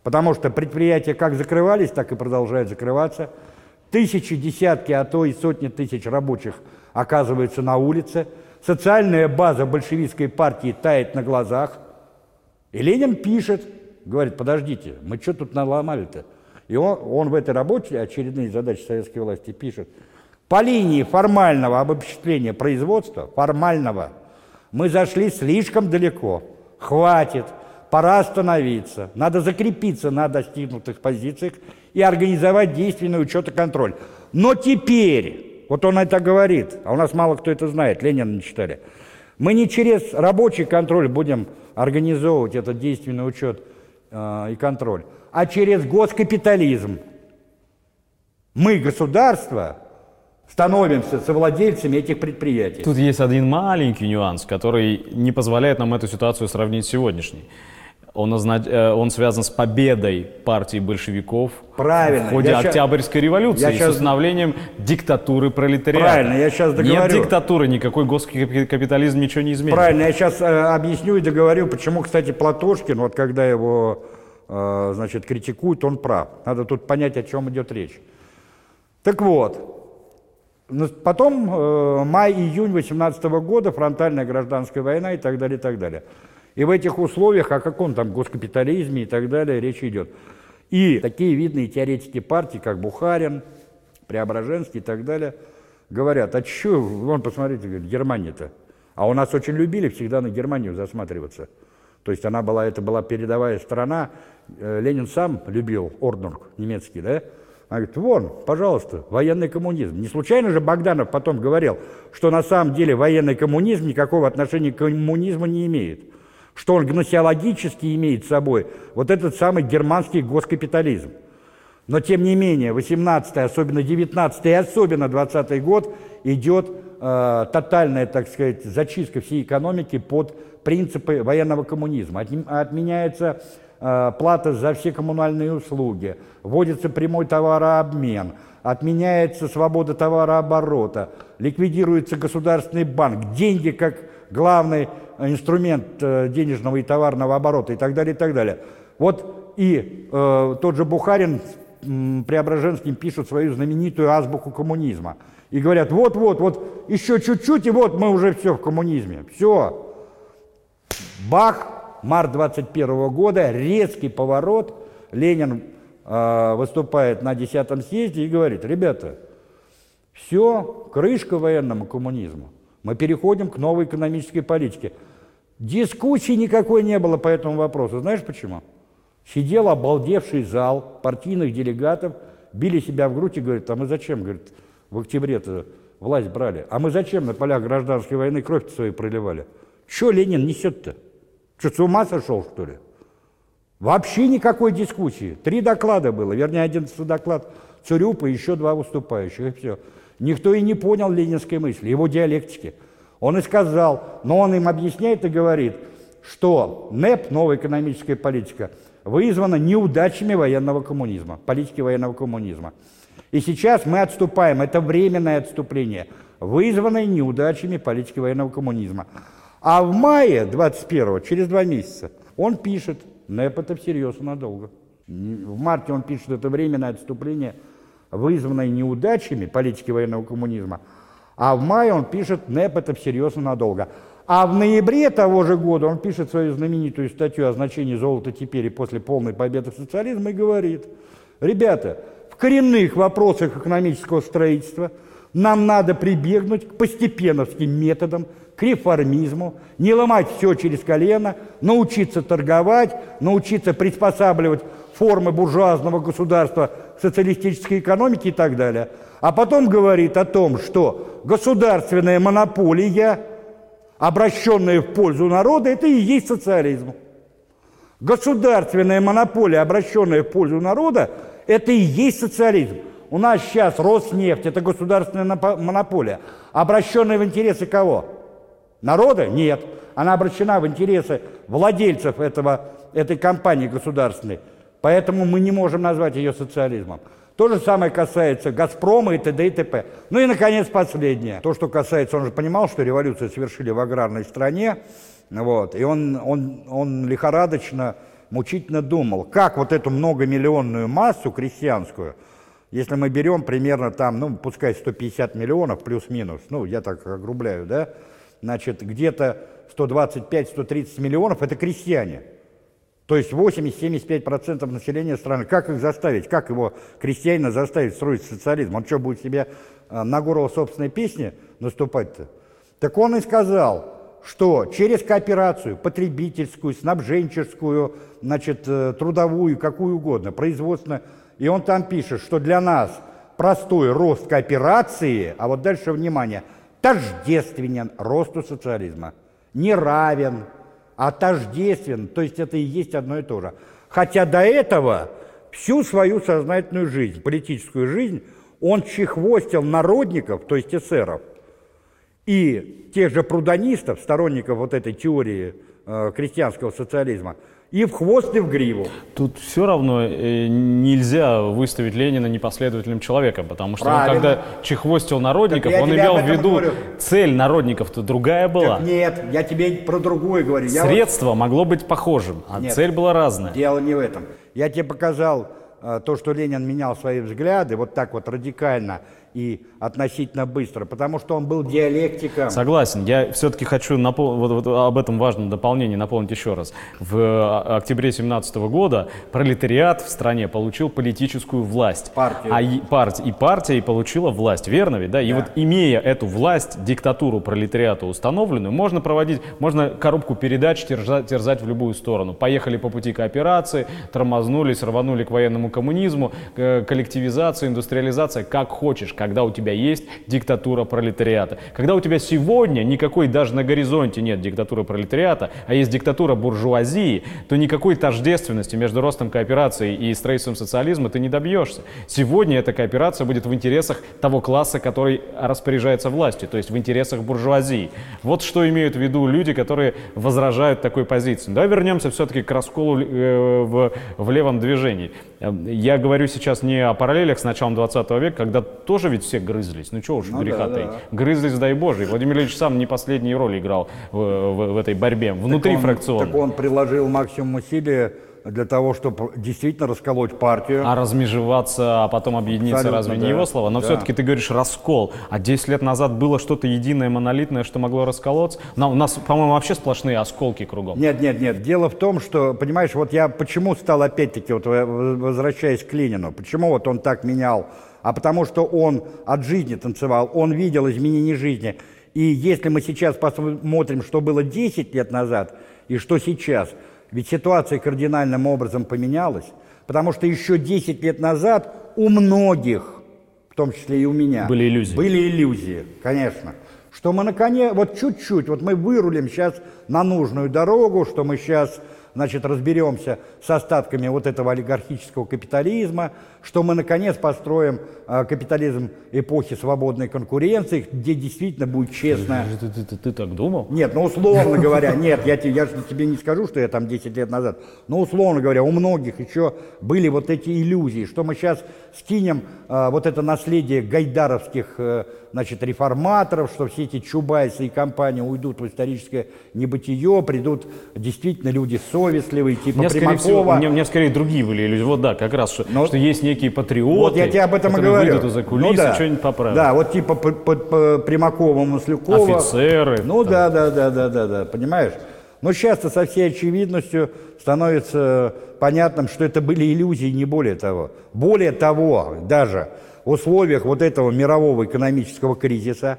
Потому что предприятия как закрывались, так и продолжают закрываться. Тысячи, десятки, а то и сотни тысяч рабочих оказываются на улице. Социальная база большевистской партии тает на глазах. И Ленин пишет, говорит, подождите, мы что тут наломали-то? И он, он в этой работе, очередные задачи советской власти, пишет, по линии формального обобщения производства, формального, мы зашли слишком далеко. Хватит пора остановиться, надо закрепиться на достигнутых позициях и организовать действенный учет и контроль. Но теперь, вот он это говорит, а у нас мало кто это знает, Ленина не читали, мы не через рабочий контроль будем организовывать этот действенный учет э, и контроль, а через госкапитализм. Мы, государство, становимся совладельцами этих предприятий. Тут есть один маленький нюанс, который не позволяет нам эту ситуацию сравнить с сегодняшней он, озна... Э, он связан с победой партии большевиков Правильно. в ходе я Октябрьской революции я и сейчас... с установлением диктатуры пролетариата. Правильно, я сейчас договорю. Нет диктатуры, никакой госкапитализм ничего не изменит. Правильно, я сейчас э, объясню и договорю, почему, кстати, Платошкин, вот когда его, э, значит, критикуют, он прав. Надо тут понять, о чем идет речь. Так вот, потом э, май-июнь 18 года, фронтальная гражданская война и так далее, и так далее. И в этих условиях, о каком там госкапитализме и так далее речь идет. И такие видные теоретики партии, как Бухарин, Преображенский и так далее, говорят, а что, вон, посмотрите, Германия-то. А у нас очень любили всегда на Германию засматриваться. То есть она была, это была передовая страна. Э, Ленин сам любил Орднунг немецкий, да? Она говорит, вон, пожалуйста, военный коммунизм. Не случайно же Богданов потом говорил, что на самом деле военный коммунизм никакого отношения к коммунизму не имеет что он гносеологически имеет собой вот этот самый германский госкапитализм. Но тем не менее, 18 особенно 19 и особенно 20 год идет э, тотальная, так сказать, зачистка всей экономики под принципы военного коммунизма. От, отменяется э, плата за все коммунальные услуги, вводится прямой товарообмен, отменяется свобода товарооборота, ликвидируется государственный банк, деньги как главный инструмент э, денежного и товарного оборота и так далее, и так далее. Вот и э, тот же Бухарин м, Преображенским пишут свою знаменитую азбуку коммунизма. И говорят, вот-вот, вот еще чуть-чуть, и вот мы уже все в коммунизме. Все. Бах, март 21 года, резкий поворот. Ленин э, выступает на 10 съезде и говорит, ребята, все, крышка военному коммунизму. Мы переходим к новой экономической политике. Дискуссии никакой не было по этому вопросу. Знаешь почему? Сидел обалдевший зал партийных делегатов, били себя в грудь и говорят, а мы зачем, говорит, в октябре-то власть брали? А мы зачем на полях гражданской войны кровь свою проливали? Что Ленин несет-то? Что, с ума сошел, что ли? Вообще никакой дискуссии. Три доклада было, вернее, один доклад Цурюпа еще два выступающих, и все. Никто и не понял ленинской мысли, его диалектики. Он и сказал, но он им объясняет и говорит, что НЭП, новая экономическая политика, вызвана неудачами военного коммунизма, политики военного коммунизма. И сейчас мы отступаем, это временное отступление, вызванное неудачами политики военного коммунизма. А в мае 21 через два месяца, он пишет, НЭП это всерьез и надолго. В марте он пишет, это временное отступление, вызванное неудачами политики военного коммунизма. А в мае он пишет, НЭП это всерьез и надолго. А в ноябре того же года он пишет свою знаменитую статью о значении золота теперь и после полной победы социализма и говорит, ребята, в коренных вопросах экономического строительства нам надо прибегнуть к постепеновским методам, к реформизму, не ломать все через колено, научиться торговать, научиться приспосабливать формы буржуазного государства к социалистической экономике и так далее. А потом говорит о том, что государственная монополия, обращенная в пользу народа, это и есть социализм. Государственная монополия, обращенная в пользу народа, это и есть социализм. У нас сейчас Роснефть – это государственная монополия, обращенная в интересы кого? Народа? Нет. Она обращена в интересы владельцев этого, этой компании государственной. Поэтому мы не можем назвать ее социализмом. То же самое касается «Газпрома» и т.д. и т.п. Ну и, наконец, последнее. То, что касается, он же понимал, что революцию совершили в аграрной стране, вот, и он, он, он лихорадочно, мучительно думал, как вот эту многомиллионную массу крестьянскую, если мы берем примерно там, ну, пускай 150 миллионов плюс-минус, ну, я так огрубляю, да, значит, где-то 125-130 миллионов – это крестьяне – то есть 80-75% населения страны. Как их заставить? Как его крестьянина заставить строить социализм? Он что, будет себе э, на горло собственной песни наступать-то? Так он и сказал, что через кооперацию, потребительскую, снабженческую, значит, э, трудовую, какую угодно, производственную, и он там пишет, что для нас простой рост кооперации, а вот дальше внимание, тождественен росту социализма, не равен, а тождествен, то есть это и есть одно и то же. Хотя до этого всю свою сознательную жизнь, политическую жизнь, он чехвостил народников, то есть эсеров, и тех же прудонистов, сторонников вот этой теории э, крестьянского социализма, и в хвост, и в гриву. Тут все равно э, нельзя выставить Ленина непоследовательным человеком, потому что он, когда чехвостил народников, он имел в виду, говорю. цель народников-то другая была. Так нет, я тебе про другое говорю. Средство вот... могло быть похожим, а нет, цель была разная. Дело не в этом. Я тебе показал э, то, что Ленин менял свои взгляды вот так вот радикально и относительно быстро, потому что он был диалектиком. Согласен. Я все-таки хочу напол... вот, вот об этом важном дополнении напомнить еще раз. В а, октябре 17 года пролетариат в стране получил политическую власть. Партию. А и, партия, и партия и получила власть. Верно ведь? Да? И да. вот имея эту власть, диктатуру пролетариата установленную, можно проводить, можно коробку передач терзать, терзать в любую сторону. Поехали по пути кооперации, тормознулись, рванули к военному коммунизму, коллективизация, индустриализация, как хочешь, как когда у тебя есть диктатура пролетариата. Когда у тебя сегодня никакой даже на горизонте нет диктатуры пролетариата, а есть диктатура буржуазии, то никакой тождественности между ростом кооперации и строительством социализма ты не добьешься. Сегодня эта кооперация будет в интересах того класса, который распоряжается властью, то есть в интересах буржуазии. Вот что имеют в виду люди, которые возражают такой позиции. Давай вернемся все-таки к расколу э, в, в левом движении. Э, я говорю сейчас не о параллелях с началом 20 века, когда тоже ведь все грызлись. Ну чего уж Ну греха да, да. Грызлись, дай Боже. И Владимир Ильич сам не последнюю роль играл в, в- в этой борьбе, внутри Так он- фракционной. Так он приложил максимум усилий для того, чтобы действительно расколоть партию. А размежеваться, а потом объединиться, Абсолютно, разве не да. его слова? Но Да. все-таки ты говоришь раскол. А 10 лет назад было что-то единое, монолитное, что могло расколоться? На- у нас, по-моему, вообще сплошные осколки кругом. Нет, нет, нет. Дело в том, что, понимаешь, вот я почему стал опять-таки, вот возвращаясь к Ленину, почему вот он так менял? А потому что он от жизни танцевал, он видел изменения жизни. И если мы сейчас посмотрим, что было 10 лет назад и что сейчас, ведь ситуация кардинальным образом поменялась. Потому что еще 10 лет назад у многих, в том числе и у меня, Были иллюзии. были иллюзии, конечно. Что мы наконец, вот чуть-чуть, вот мы вырулим сейчас на нужную дорогу, что мы сейчас, значит, разберемся с остатками вот этого олигархического капитализма, что мы наконец построим а, капитализм эпохи свободной конкуренции, где действительно будет честная Ты, ты- ты- ты так думал? нет, ну условно говоря, нет, я, я же тебе не скажу, что я там 10 лет назад, но условно говоря, у многих еще были вот эти иллюзии, что мы сейчас скинем а, вот это наследие гайдаровских э, значит, реформаторов, что все эти чубайсы и компании уйдут в историческое небытие, придут действительно люди совестливые, типа скорее всего, Примакова. у меня, у меня скорее другие были иллюзии. Вот да, как раз, что, Но- что есть некие патриоты, Вот я тебе об этом и говорю. выйдут из-за кулисы, Ну да. что-нибудь поправят. Да, вот типа по, по- по Примакова, Маслякова. Офицеры, Ну там. да, да, да, да, да, да, понимаешь? Но сейчас-то со всей очевидностью становится понятным, что это были иллюзии, не более того. Более того, даже условиях вот этого мирового экономического кризиса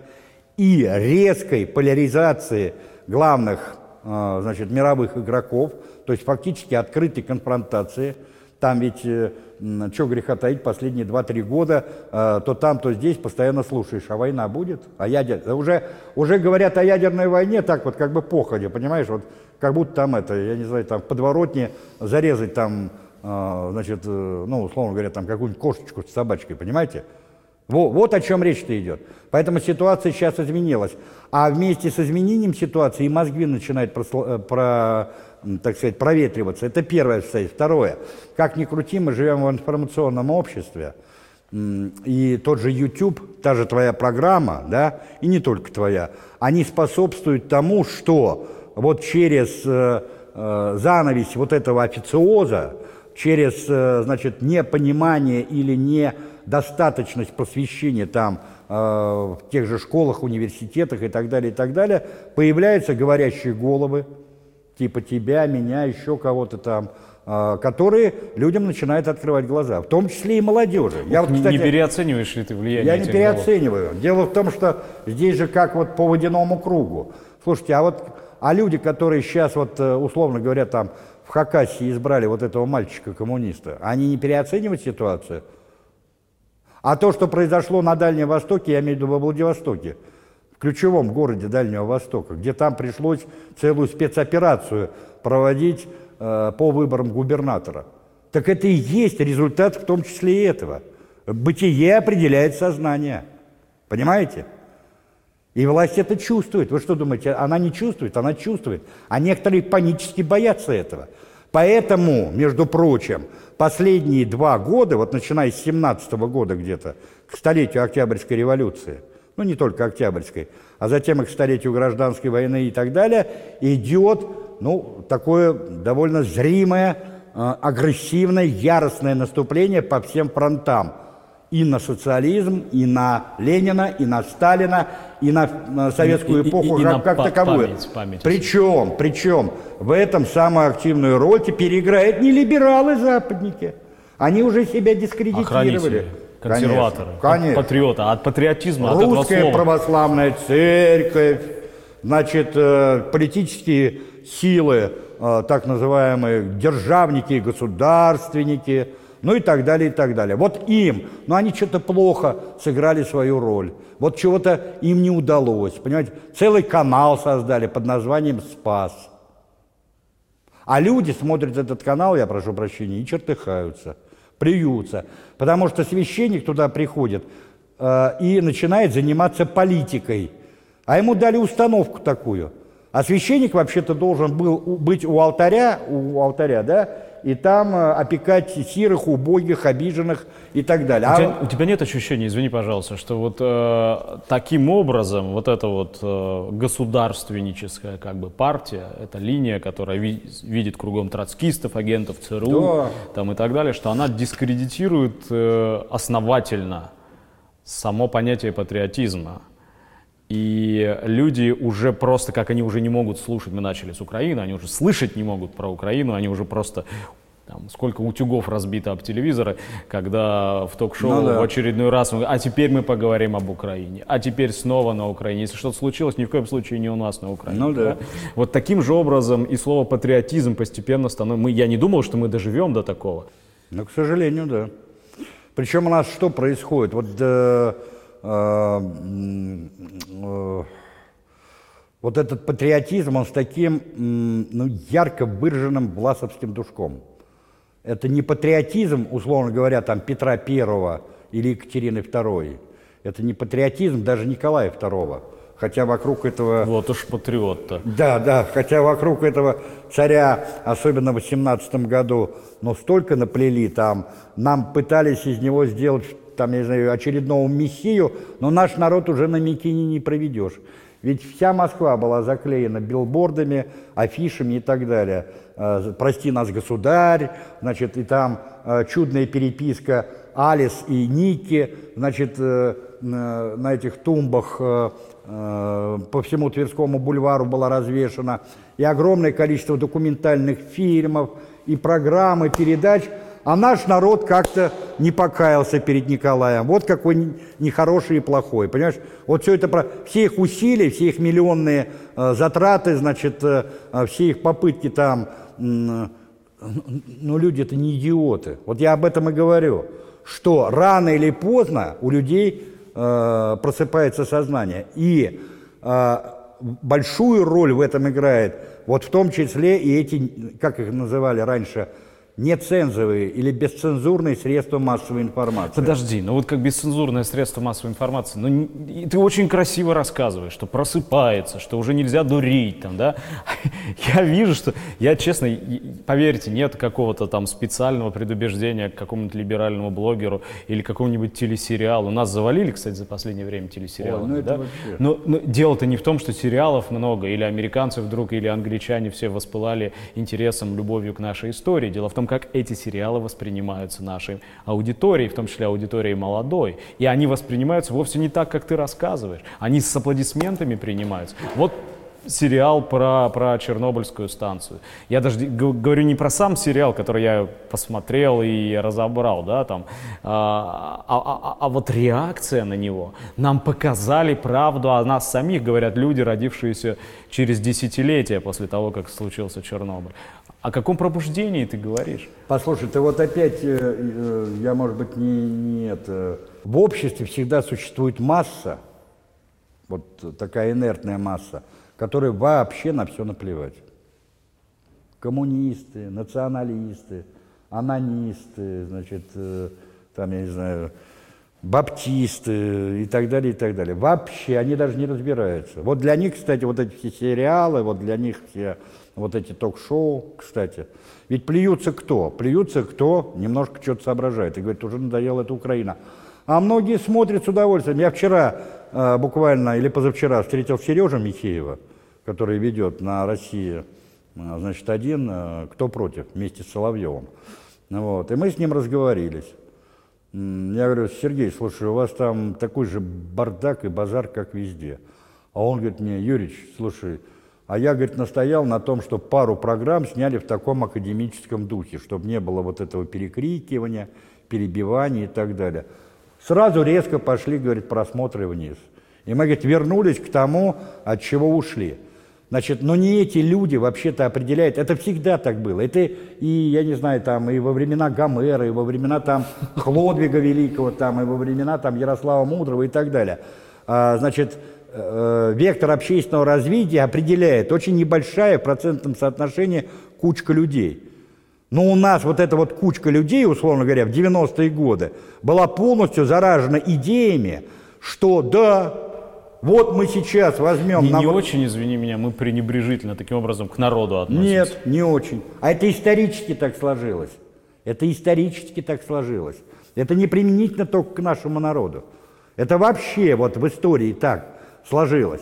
и резкой поляризации главных э, значит, мировых игроков, то есть фактически открытой конфронтации, там ведь, что греха таить, последние 2-3 года, э, то там, то здесь постоянно слушаешь, а война будет? А ядер... Уже, уже говорят о ядерной войне так вот, как бы походе, понимаешь, вот как будто там это, я не знаю, там в подворотне зарезать там, э, значит, э, ну, условно говоря, там какую-нибудь кошечку с собачкой, понимаете? Во- Вот, о чем речь-то идет. Поэтому ситуация сейчас изменилась. А вместе с изменением ситуации и мозги начинают э, про, м, так сказать, проветриваться. Это первое обстоятельство. Второе. Как ни крути, мы живем в информационном обществе. И тот же YouTube, та же твоя программа, да, и не только твоя, они способствуют тому, что вот через э, э, занавесь вот этого официоза, через, э, значит, непонимание или недостаточность просвещения там э, в тех же школах, университетах и так далее, и так далее, появляются говорящие головы, типа тебя, меня, еще кого-то там, э, которые людям начинают открывать глаза, в том числе и молодежи. Я вот, кстати, не переоцениваешь ли ты влияние я не этих голов? переоцениваю. Дело в том, что здесь же как вот по водяному кругу. Слушайте, а вот а люди, которые сейчас вот условно говоря там в Хакасии избрали вот этого мальчика-коммуниста, они не переоценивают ситуацию? А то, что произошло на Дальнем Востоке, я имею в виду во Владивостоке, в ключевом городе Дальнего Востока, где там пришлось целую спецоперацию проводить э, по выборам губернатора. Так это и есть результат в том числе и этого. Бытие определяет сознание. Понимаете? И власть это чувствует. Вы что думаете, она не чувствует? Она чувствует. А некоторые панически боятся этого. Поэтому, между прочим, последние два года, вот начиная с 17 года где-то, к столетию Октябрьской революции, ну не только Октябрьской, а затем и к столетию гражданской войны и так далее, идет ну, такое довольно зримое, э, агрессивное, яростное наступление по всем фронтам и на социализм, и на Ленина, и на Сталина, и на, советскую И- и- эпоху и как, на как таковую. память, память. Причем, причем в этом самую активную роль теперь играют не либералы-западники. Они уже себя дискредитировали. Охранители, консерваторы, Конечно, конечно. патриоты. А от патриотизма, от этого Русская слова. православная церковь, значит, э, политические силы, э, так называемые державники и государственники, ну и так далее, и так далее. Вот им, но они что-то плохо сыграли свою роль, вот чего-то им не удалось, понимаете, целый канал создали под названием «Спас». А люди смотрят этот канал, я прошу прощения, и чертыхаются, плюются, потому что священник туда приходит э, и начинает заниматься политикой, а ему дали установку такую – а священник вообще-то должен был быть у алтаря, у алтаря, да, и там э, опекать сирых, убогих, обиженных и так далее. У, а... тебя, у тебя нет ощущения, извини, пожалуйста, что вот э, таким образом вот эта вот э, государственническая как бы партия, эта линия, которая ви видит кругом троцкистов, агентов ЦРУ да. там и так далее, что она дискредитирует э, основательно само понятие патриотизма. И люди уже просто, как они уже не могут слушать, мы начали с Украины, они уже слышать не могут про Украину, они уже просто там, сколько утюгов разбито об телевизоры, когда в ток-шоу ну, да. в очередной раз, а теперь мы поговорим об Украине, а теперь снова на Украине. Если что-то случилось, ни в коем случае не у нас на Украине. Ну, да. Да? Вот таким же образом и слово патриотизм постепенно становится. Мы, я не думал, что мы доживем до такого. Ну, к сожалению, да. Причем у нас что происходит? Вот э, вот этот патриотизм, он с таким ну, ярко выраженным власовским душком. Это не патриотизм, условно говоря, там Петра Первого или Екатерины Второй. Это не патриотизм даже Николая Второго. Хотя вокруг этого... Вот уж патриот-то. Да, да, хотя вокруг этого царя, особенно в 18 году, но столько наплели там, нам пытались из него сделать там, я не знаю, очередного мессию, но наш народ уже на Микине не проведешь. Ведь вся Москва была заклеена билбордами, афишами и так далее. Э, «Прости нас, государь», значит, и там э, чудная переписка Алис и Ники, значит, э, на этих тумбах по всему Тверскому бульвару была развешена, и огромное количество документальных фильмов, и программы, передач – а наш народ как-то не покаялся перед Николаем. Вот какой нехороший и плохой, понимаешь? Вот все это, про все их усилия, все их миллионные э, затраты, значит, э, э все их попытки там, э, ну, люди это не идиоты. Вот я об этом и говорю, что рано или поздно у людей э, просыпается сознание. И э, большую роль в этом играет, вот в том числе и эти, как их называли раньше, нецензовые или бесцензурные средства массовой информации. Подожди, ну вот как бесцензурное средство массовой информации, ну ты очень красиво рассказываешь, что просыпается, что уже нельзя дурить там, да? Я вижу, что, я честно, поверьте, нет какого-то там специального предубеждения к какому-нибудь либеральному блогеру или какому-нибудь телесериалу. Нас завалили, кстати, за последнее время телесериалы, Ой, ну да? Но, но дело-то не в том, что сериалов много, или американцы вдруг, или англичане все воспылали интересом, любовью к нашей истории. Дело в том, как эти сериалы воспринимаются нашей аудиторией, в том числе аудиторией молодой. И они воспринимаются вовсе не так, как ты рассказываешь. Они с аплодисментами принимаются. Вот сериал про, про Чернобыльскую станцию. Я даже говорю не про сам сериал, который я посмотрел и разобрал, да, там, а, а, а, а вот реакция на него. Нам показали правду о нас самих, говорят люди, родившиеся через десятилетия после того, как случился Чернобыль. О каком пробуждении ты говоришь? Послушай, ты вот опять, э, э, я, может быть, не, не это... В обществе всегда существует масса, вот такая инертная масса, которой вообще на все наплевать. Коммунисты, националисты, анонисты, значит, э, там, я не знаю, баптисты и так далее, и так далее. Вообще они даже не разбираются. Вот для них, кстати, вот эти все сериалы, вот для них все вот эти ток-шоу, кстати. Ведь плюются кто? Плюются кто немножко что-то соображает и говорит, уже надоела эта Украина. А многие смотрят с удовольствием. Я вчера э, буквально или позавчера встретил Сережу Михеева, который ведет на России, э, значит, один, э, кто против, вместе с Соловьевым. Вот. И мы с ним разговорились. Я говорю, Сергей, слушай, у вас там такой же бардак и базар, как везде. А он говорит мне, Юрич, слушай, а я, говорит, настоял на том, что пару программ сняли в таком академическом духе, чтобы не было вот этого перекрикивания, перебивания и так далее. Сразу резко пошли, говорит, просмотры вниз. И мы, говорит, вернулись к тому, от чего ушли. Значит, но не эти люди вообще-то определяют, это всегда так было. Это и, я не знаю, там, и во времена Гомера, и во времена там Хлодвига Великого, там, и во времена там Ярослава Мудрого и так далее. А, значит, вектор общественного развития определяет очень небольшая в процентном соотношении кучка людей. Но у нас вот эта вот кучка людей, условно говоря, в 90-е годы была полностью заражена идеями, что да, вот мы сейчас возьмем... Не, на- не очень, извини меня, мы пренебрежительно таким образом к народу относимся. Нет, не очень. А это исторически так сложилось. Это исторически так сложилось. Это не применительно только к нашему народу. Это вообще вот в истории так сложилось,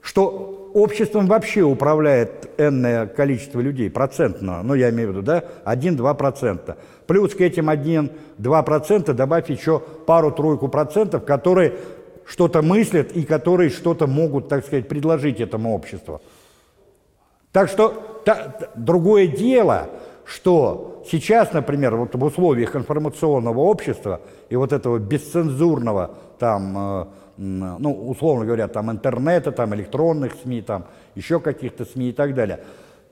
что обществом вообще управляет энное количество людей, процентно, ну я имею в виду, да, 1-2%. Плюс к этим 1-2% добавь еще пару-тройку процентов, которые что-то мыслят и которые что-то могут, так сказать, предложить этому обществу. Так что та- другое дело, что сейчас, например, вот в условиях информационного общества и вот этого бесцензурного там, э, ну, условно говоря, там интернета, там электронных СМИ, там еще каких-то СМИ и так далее,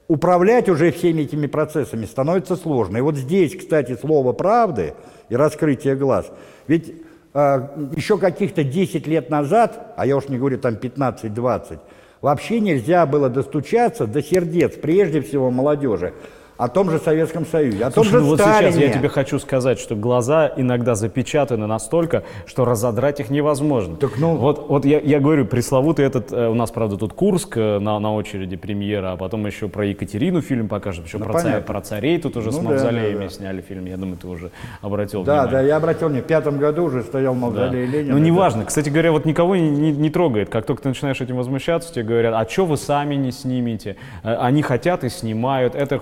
управлять уже всеми этими процессами становится сложно. И вот здесь, кстати, слово правды и раскрытие глаз. Ведь э, еще каких-то 10 лет назад, а я уж не говорю там 15-20, вообще нельзя было достучаться до сердец, прежде всего молодежи, о том же Советском Союзе, о том Слушай, же ну вот Сталине. сейчас я тебе хочу сказать, что глаза иногда запечатаны настолько, что разодрать их невозможно. Так ну- Вот, вот я, я говорю, пресловутый этот, э, у нас, правда, тут Курск э, на, на очереди премьера, а потом еще про Екатерину фильм покажем, еще Ну, про, понятно. про царей тут уже с Ну да, мавзолеями да, да. сняли фильм, я думаю, ты уже обратил Да, внимание. да, я обратил внимание, в пятом году уже стоял Да. мавзолей Ленина. Ну, Это- неважно. Кстати говоря, вот никого не, не- не трогает. Как только ты начинаешь этим возмущаться, тебе говорят, а что вы сами не снимете? Э, Они хотят и снимают. Это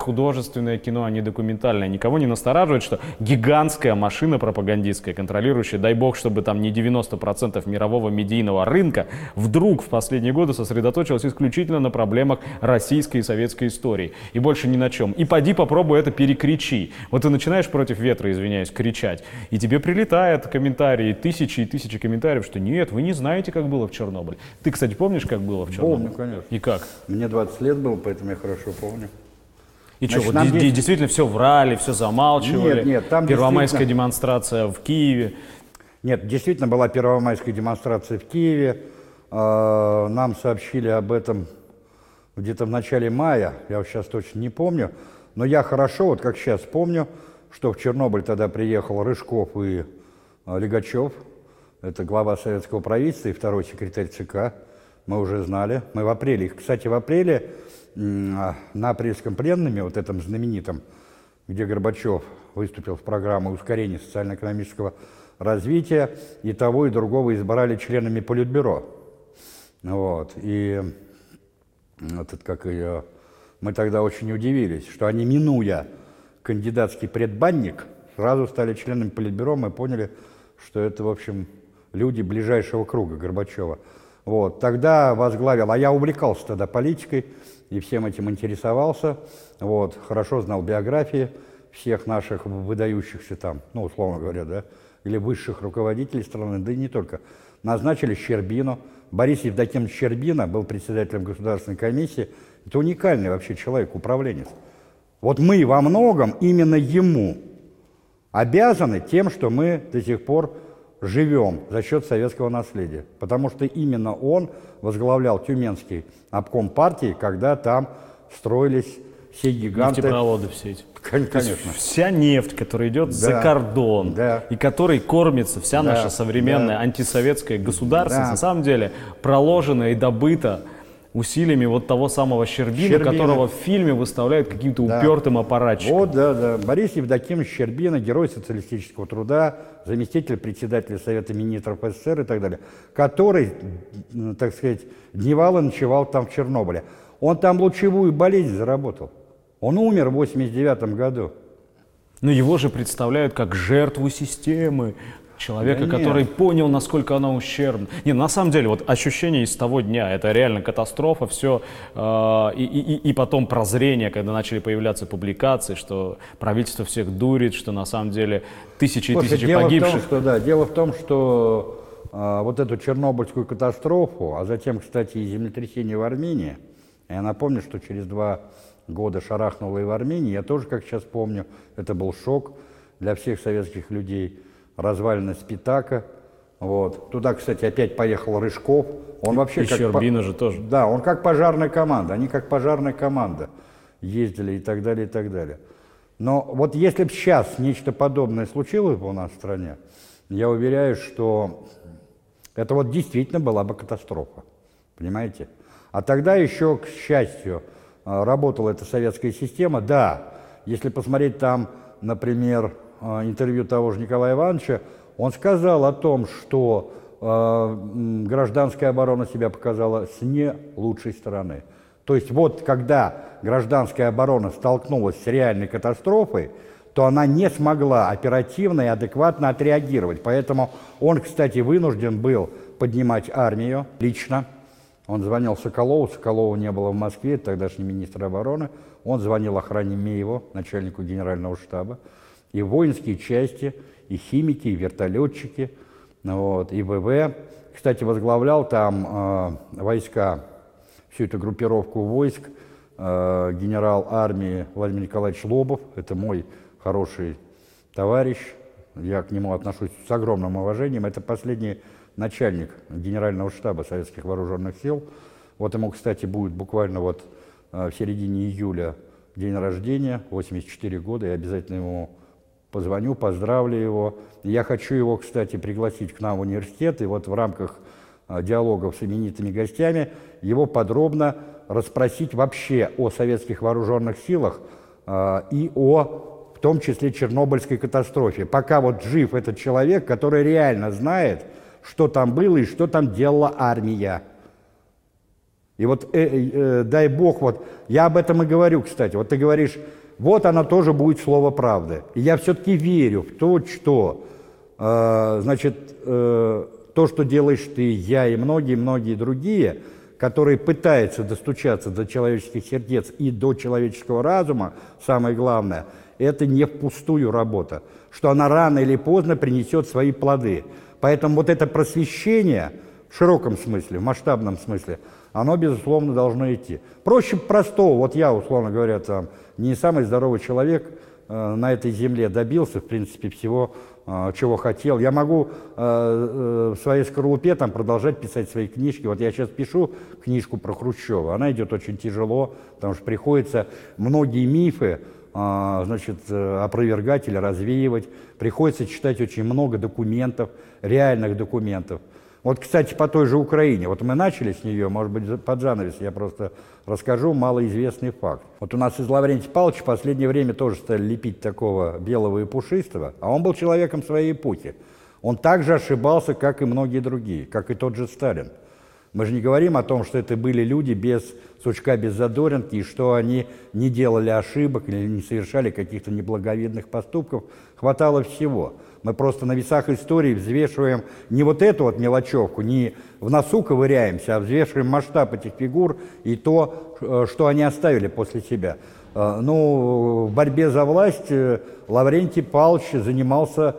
художественное кино, а не документальное. Никого не настораживает, что гигантская машина пропагандистская, контролирующая, дай бог, чтобы там не 90% мирового медийного рынка, вдруг в последние годы сосредоточилась исключительно на проблемах российской и советской истории. И больше ни на чем. И поди попробуй это перекричи. Вот ты начинаешь против ветра, извиняюсь, кричать, и тебе прилетают комментарии, тысячи и тысячи комментариев, что нет, вы не знаете, как было в Чернобыле. Ты, кстати, помнишь, как было в Чернобыле? Помню, конечно. И как? Мне 20 лет было, поэтому я хорошо помню. И что, Значит, вот ди- ди- здесь- действительно все врали, все замалчивали? Нет, нет, там Первомайская действительно- демонстрация в Киеве. Нет, действительно была первомайская демонстрация в Киеве. Э, Нам сообщили об этом где-то в начале мая, я вот сейчас точно не помню. Но я хорошо, вот как сейчас помню, что в Чернобыль тогда приехал Рыжков и э, Легачев. Это глава советского правительства и второй секретарь ЦК. Мы уже знали. Мы в апреле, кстати, в апреле а, на апрельском пленуме, вот этом знаменитом, где Горбачев выступил в программу ускорения социально-экономического развития, и того, и другого избрали членами Политбюро. Вот. И этот, как ее, мы тогда очень удивились, что они, минуя кандидатский предбанник, сразу стали членами Политбюро, мы поняли, что это, в общем, люди ближайшего круга Горбачева. Вот. Тогда возглавил, а я увлекался тогда политикой и всем этим интересовался, вот. хорошо знал биографии всех наших выдающихся там, ну, условно говоря, да, или высших руководителей страны, да и не только. Назначили Щербину. Борис Евдокимович Щербина был председателем Государственной комиссии. Это уникальный вообще человек, управленец. Вот мы во многом именно ему обязаны тем, что мы до сих пор живем за счет советского наследия. Потому что именно он возглавлял Тюменский обком партии, когда там строились все гиганты. Нефтепроводы все эти. Конечно. Вся нефть, которая идет за Да. кордон, Да. и которой кормится вся Да. наша современная Да. антисоветская государственность, Да. на самом деле проложена и добыта усилиями вот того самого Щербина, Щербина. которого в фильме выставляют каким-то Да. упертым аппаратчиком. Вот, да, да. Борис Евдокимович Щербина, герой социалистического труда, заместитель председателя Совета министров СССР и так далее, который, так сказать, дневал и ночевал там в Чернобыле. Он там лучевую болезнь заработал. Он умер в 89 году. Но его же представляют как жертву системы, человека, Да нет. который понял, насколько она ущербна. Не, на самом деле, вот ощущение из того дня, это реально катастрофа, все, и, и, и потом прозрение, когда начали появляться публикации, что правительство всех дурит, что на самом деле тысячи и тысячи дело погибших. В том, что, да, дело в том, что а, вот эту чернобыльскую катастрофу, а затем, кстати, и землетрясение в Армении, Я напомню, что через два года шарахнуло и в Армении. Я тоже, как сейчас помню, это был шок для всех советских людей. Развалина Спитака. Вот. Туда, кстати, опять поехал Рыжков. Он вообще И как по- же тоже. Да, он как пожарная команда. Они как пожарная команда ездили и так далее, и так далее. Но вот если бы сейчас нечто подобное случилось бы у нас в стране, я уверяю, что это вот действительно была бы катастрофа. Понимаете? А тогда еще, к счастью, э, работала эта советская система. Да, если посмотреть там, например, интервью того же Николая Ивановича, он сказал о том, что м, гражданская оборона себя показала с не лучшей стороны. То есть вот когда гражданская оборона столкнулась с реальной катастрофой, то она не смогла оперативно и адекватно отреагировать. Поэтому он, кстати, вынужден был поднимать армию лично. Он звонил Соколову, Соколова не было в Москве, тогдашний министр обороны. Он звонил охране Мееву, начальнику генерального штаба. И воинские части, и химики, и вертолетчики, вот, и ВВ. Кстати, возглавлял там э, войска, всю эту группировку войск, э, генерал армии Владимир Николаевич Лобов. Это мой хороший товарищ, я к нему отношусь с огромным уважением. Это последний начальник Генерального штаба Советских Вооруженных Сил. Вот ему, кстати, будет буквально вот э, в середине июля день рождения, 84 года, я обязательно ему позвоню, поздравлю его. Я хочу его, кстати, пригласить к нам в университет, и вот в рамках э, диалогов с именитыми гостями его подробно расспросить вообще о советских вооруженных силах э, и о в том числе Чернобыльской катастрофе. Пока вот жив этот человек, который реально знает, что там было и что там делала армия. И вот э, э, э, дай бог, вот я об этом и говорю, кстати. Вот ты говоришь, вот оно тоже будет слово правды. И я все-таки верю в то, что, э, значит, э, то, что делаешь ты, я и многие-многие другие, которые пытаются достучаться до человеческих сердец и до человеческого разума, самое главное, это не впустую работа, что она рано или поздно принесет свои плоды. Поэтому вот это просвещение в широком смысле, в масштабном смысле, оно, безусловно, должно идти. Проще простого, вот я, условно говоря, там, не самый здоровый человек э, на этой земле добился, в принципе, всего, э, чего хотел. Я могу э, э, в своей скорлупе там продолжать писать свои книжки. Вот я сейчас пишу книжку про Хрущева. Она идет очень тяжело, потому что приходится многие мифы а, значит, э, опровергать или развеивать. Приходится читать очень много документов, реальных документов. Вот, кстати, по той же Украине. Вот мы начали с нее, может быть, под занавес я просто расскажу малоизвестный факт. Вот у нас из Лаврентия Павловича в последнее время тоже стали лепить такого белого и пушистого, а он был человеком своей эпохи. Он также ошибался, как и многие другие, как и тот же Сталин. Мы же не говорим о том, что это были люди без сучка, без задоринки, и что они не делали ошибок или не совершали каких-то неблаговидных поступков. Хватало всего. Мы просто на весах истории взвешиваем не вот эту вот мелочевку, не в носу ковыряемся, а взвешиваем масштаб этих фигур и то, э, что они оставили после себя. Э, Ну, в борьбе за власть э, Лаврентий Павлович занимался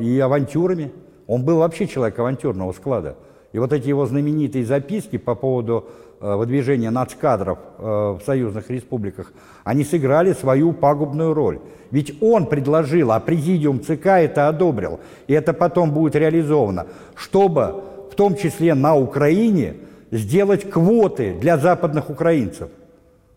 и авантюрами. Он был вообще человек авантюрного склада. И вот эти его знаменитые записки по поводу выдвижения нацкадров э, в союзных республиках, они сыграли свою пагубную роль. Ведь он предложил, а президиум ЦК это одобрил, и это потом будет реализовано, чтобы в том числе на Украине сделать квоты для западных украинцев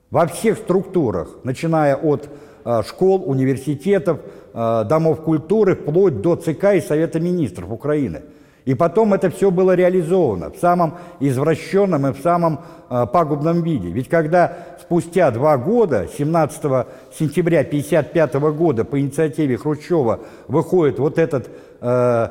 во всех структурах, начиная от э, школ, университетов, э, домов культуры, вплоть до ЦК и Совета министров Украины. И потом это все было реализовано в самом извращенном и в самом э, пагубном виде. Ведь когда спустя два года, 17 сентября 1955 года, по инициативе Хрущева выходит вот этот э,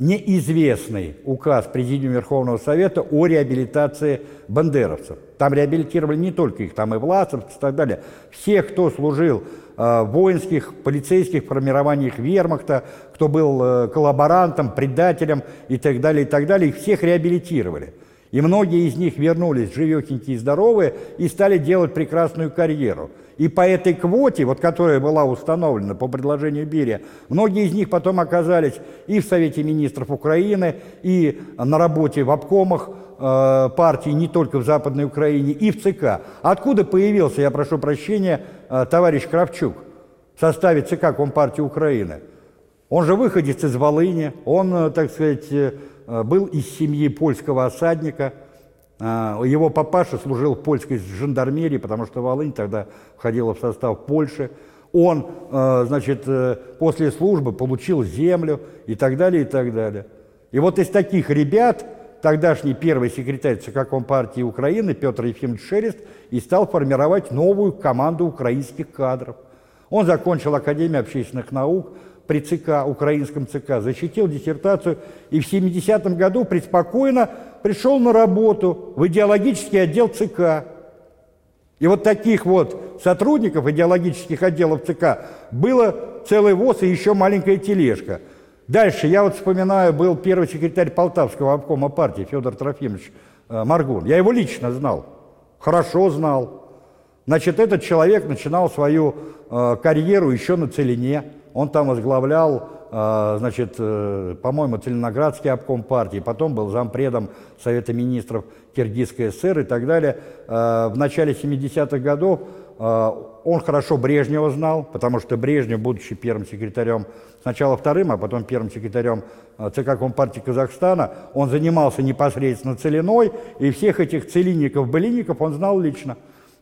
неизвестный указ Президиума Верховного Совета о реабилитации бандеровцев. Там реабилитировали не только их, там и власовцев и так далее. Всех, кто служил э, в воинских, полицейских формированиях вермахта, кто был э, коллаборантом, предателем и так далее, и так далее, их всех реабилитировали. И многие из них вернулись живехенькие и здоровые и стали делать прекрасную карьеру. И по этой квоте, вот которая была установлена по предложению Берия, многие из них потом оказались и в Совете министров Украины, и на работе в обкомах э, партии не только в Западной Украине, и в ЦК. Откуда появился, я прошу прощения, э, товарищ Кравчук в составе ЦК Компартии Украины? Он же выходец из Волыни, он, э, так сказать, э, был из семьи польского осадника. А, его папаша служил в польской жандармерии, потому что Волынь тогда входила в состав Польши. Он, э, значит, после службы получил землю и так далее, и так далее. И вот из таких ребят тогдашний первый секретарь ЦК Компартии Украины Петр Ефимович Шерест и стал формировать новую команду украинских кадров. Он закончил Академию общественных наук, при ЦК, украинском ЦК, защитил диссертацию и в 70-м году преспокойно пришел на работу в идеологический отдел ЦК. И вот таких вот сотрудников идеологических отделов ЦК было целый ВОЗ и еще маленькая тележка. Дальше, я вот вспоминаю, был первый секретарь Полтавского обкома партии Федор Трофимович э, Маргун. Я его лично знал, хорошо знал. Значит, этот человек начинал свою э, карьеру еще на Целине. Он там возглавлял, э, значит, э, по-моему, Целиноградский обком партии, потом был зампредом Совета министров Киргизской ССР и так далее. Э, в начале 70-х годов он хорошо Брежнева знал, потому что Брежнев, будучи первым секретарем, сначала вторым, а потом первым секретарем ЦК Компартии Казахстана, он занимался непосредственно целиной, и всех этих целинников-былинников он знал лично.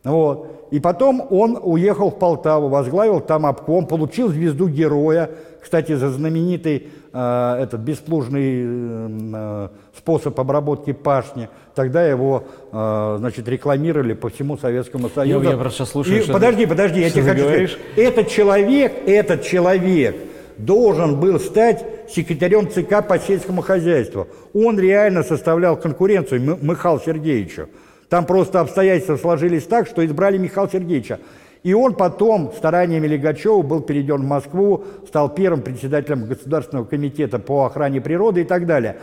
Вот. И потом он уехал в Полтаву, возглавил там обком, получил звезду героя, кстати, за знаменитый э, этот бесплужный э, способ обработки пашни. Тогда его, э, значит, рекламировали по всему Советскому Союзу. Я, я просто слушаю, И, что подожди, подожди, я тебе хочу говоришь? сказать. Этот человек, этот человек должен был стать секретарем ЦК по сельскому хозяйству. Он реально составлял конкуренцию Михаилу Сергеевичу. Там просто обстоятельства сложились так, что избрали Михаила Сергеевича. И он потом, стараниями Легачева, был переведен в Москву, стал первым председателем Государственного комитета по охране природы и так далее.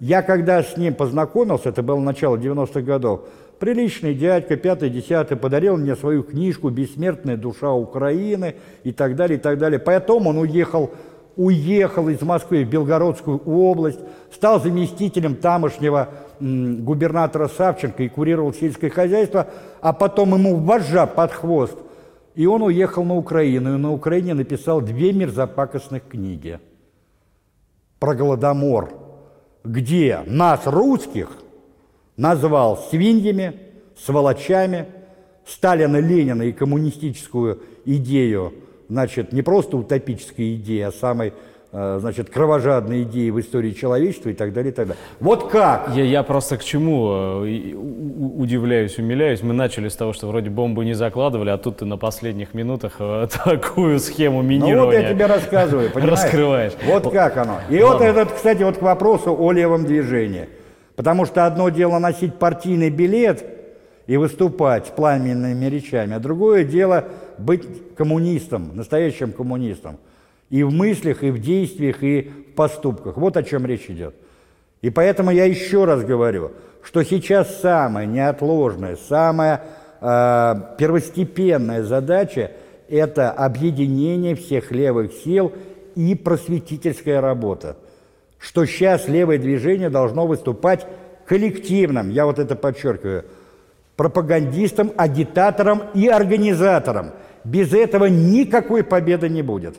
Я когда с ним познакомился, это было начало 90-х годов, приличный дядька, пятый-десятый, подарил мне свою книжку «Бессмертная душа Украины» и так далее, и так далее. Потом он уехал уехал из Москвы в Белгородскую область, стал заместителем тамошнего губернатора Савченко и курировал сельское хозяйство, а потом ему вожжа под хвост. И он уехал на Украину, и на Украине написал две мерзопакостных книги про Голодомор, где нас, русских, назвал свиньями, сволочами, Сталина, Ленина и коммунистическую идею, значит, не просто утопической идеи, а самой значит, кровожадные идеи в истории человечества и так далее, и так далее. Вот как? Я, я просто к чему э, удивляюсь, умиляюсь. Мы начали с того, что вроде бомбу не закладывали, а тут ты на последних минутах э, такую схему минирования Ну вот я тебе рассказываю, понимаешь? Раскрываешь. Вот как оно. И Ладно. вот этот, кстати, вот к вопросу о левом движении. Потому что одно дело носить партийный билет и выступать с пламенными речами, а другое дело быть коммунистом, настоящим коммунистом. И в мыслях, и в действиях, и в поступках. Вот о чем речь идет. И поэтому я еще раз говорю, что сейчас самая неотложная, самая э, первостепенная задача – это объединение всех левых сил и просветительская работа. Что сейчас левое движение должно выступать коллективным, я вот это подчеркиваю, пропагандистом, агитатором и организатором. Без этого никакой победы не будет.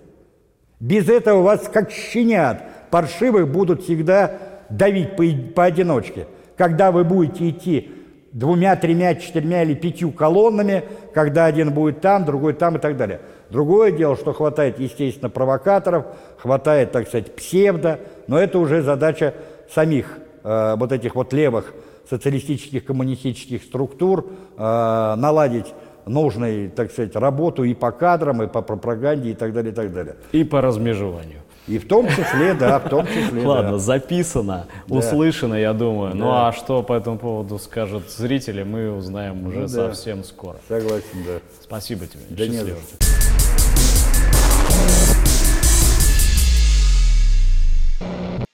Без этого вас, как щенят, паршивых будут всегда давить по, поодиночке. Когда вы будете идти двумя, тремя, четырьмя или пятью колоннами, когда один будет там, другой там и так далее. Другое дело, что хватает, естественно, провокаторов, хватает, так сказать, псевдо, но это уже задача самих э, вот этих вот левых социалистических, коммунистических структур э, наладить нужной, так сказать, работу и по кадрам, и по пропаганде, и так далее, и так далее. И по размежеванию. И в том числе, да, в том числе. Ладно, да. записано, да. услышано, я думаю. Ну, да. Ну а что по этому поводу скажут зрители, мы узнаем уже ну, да. совсем скоро. Согласен, да. Спасибо тебе. Да Счастливо. не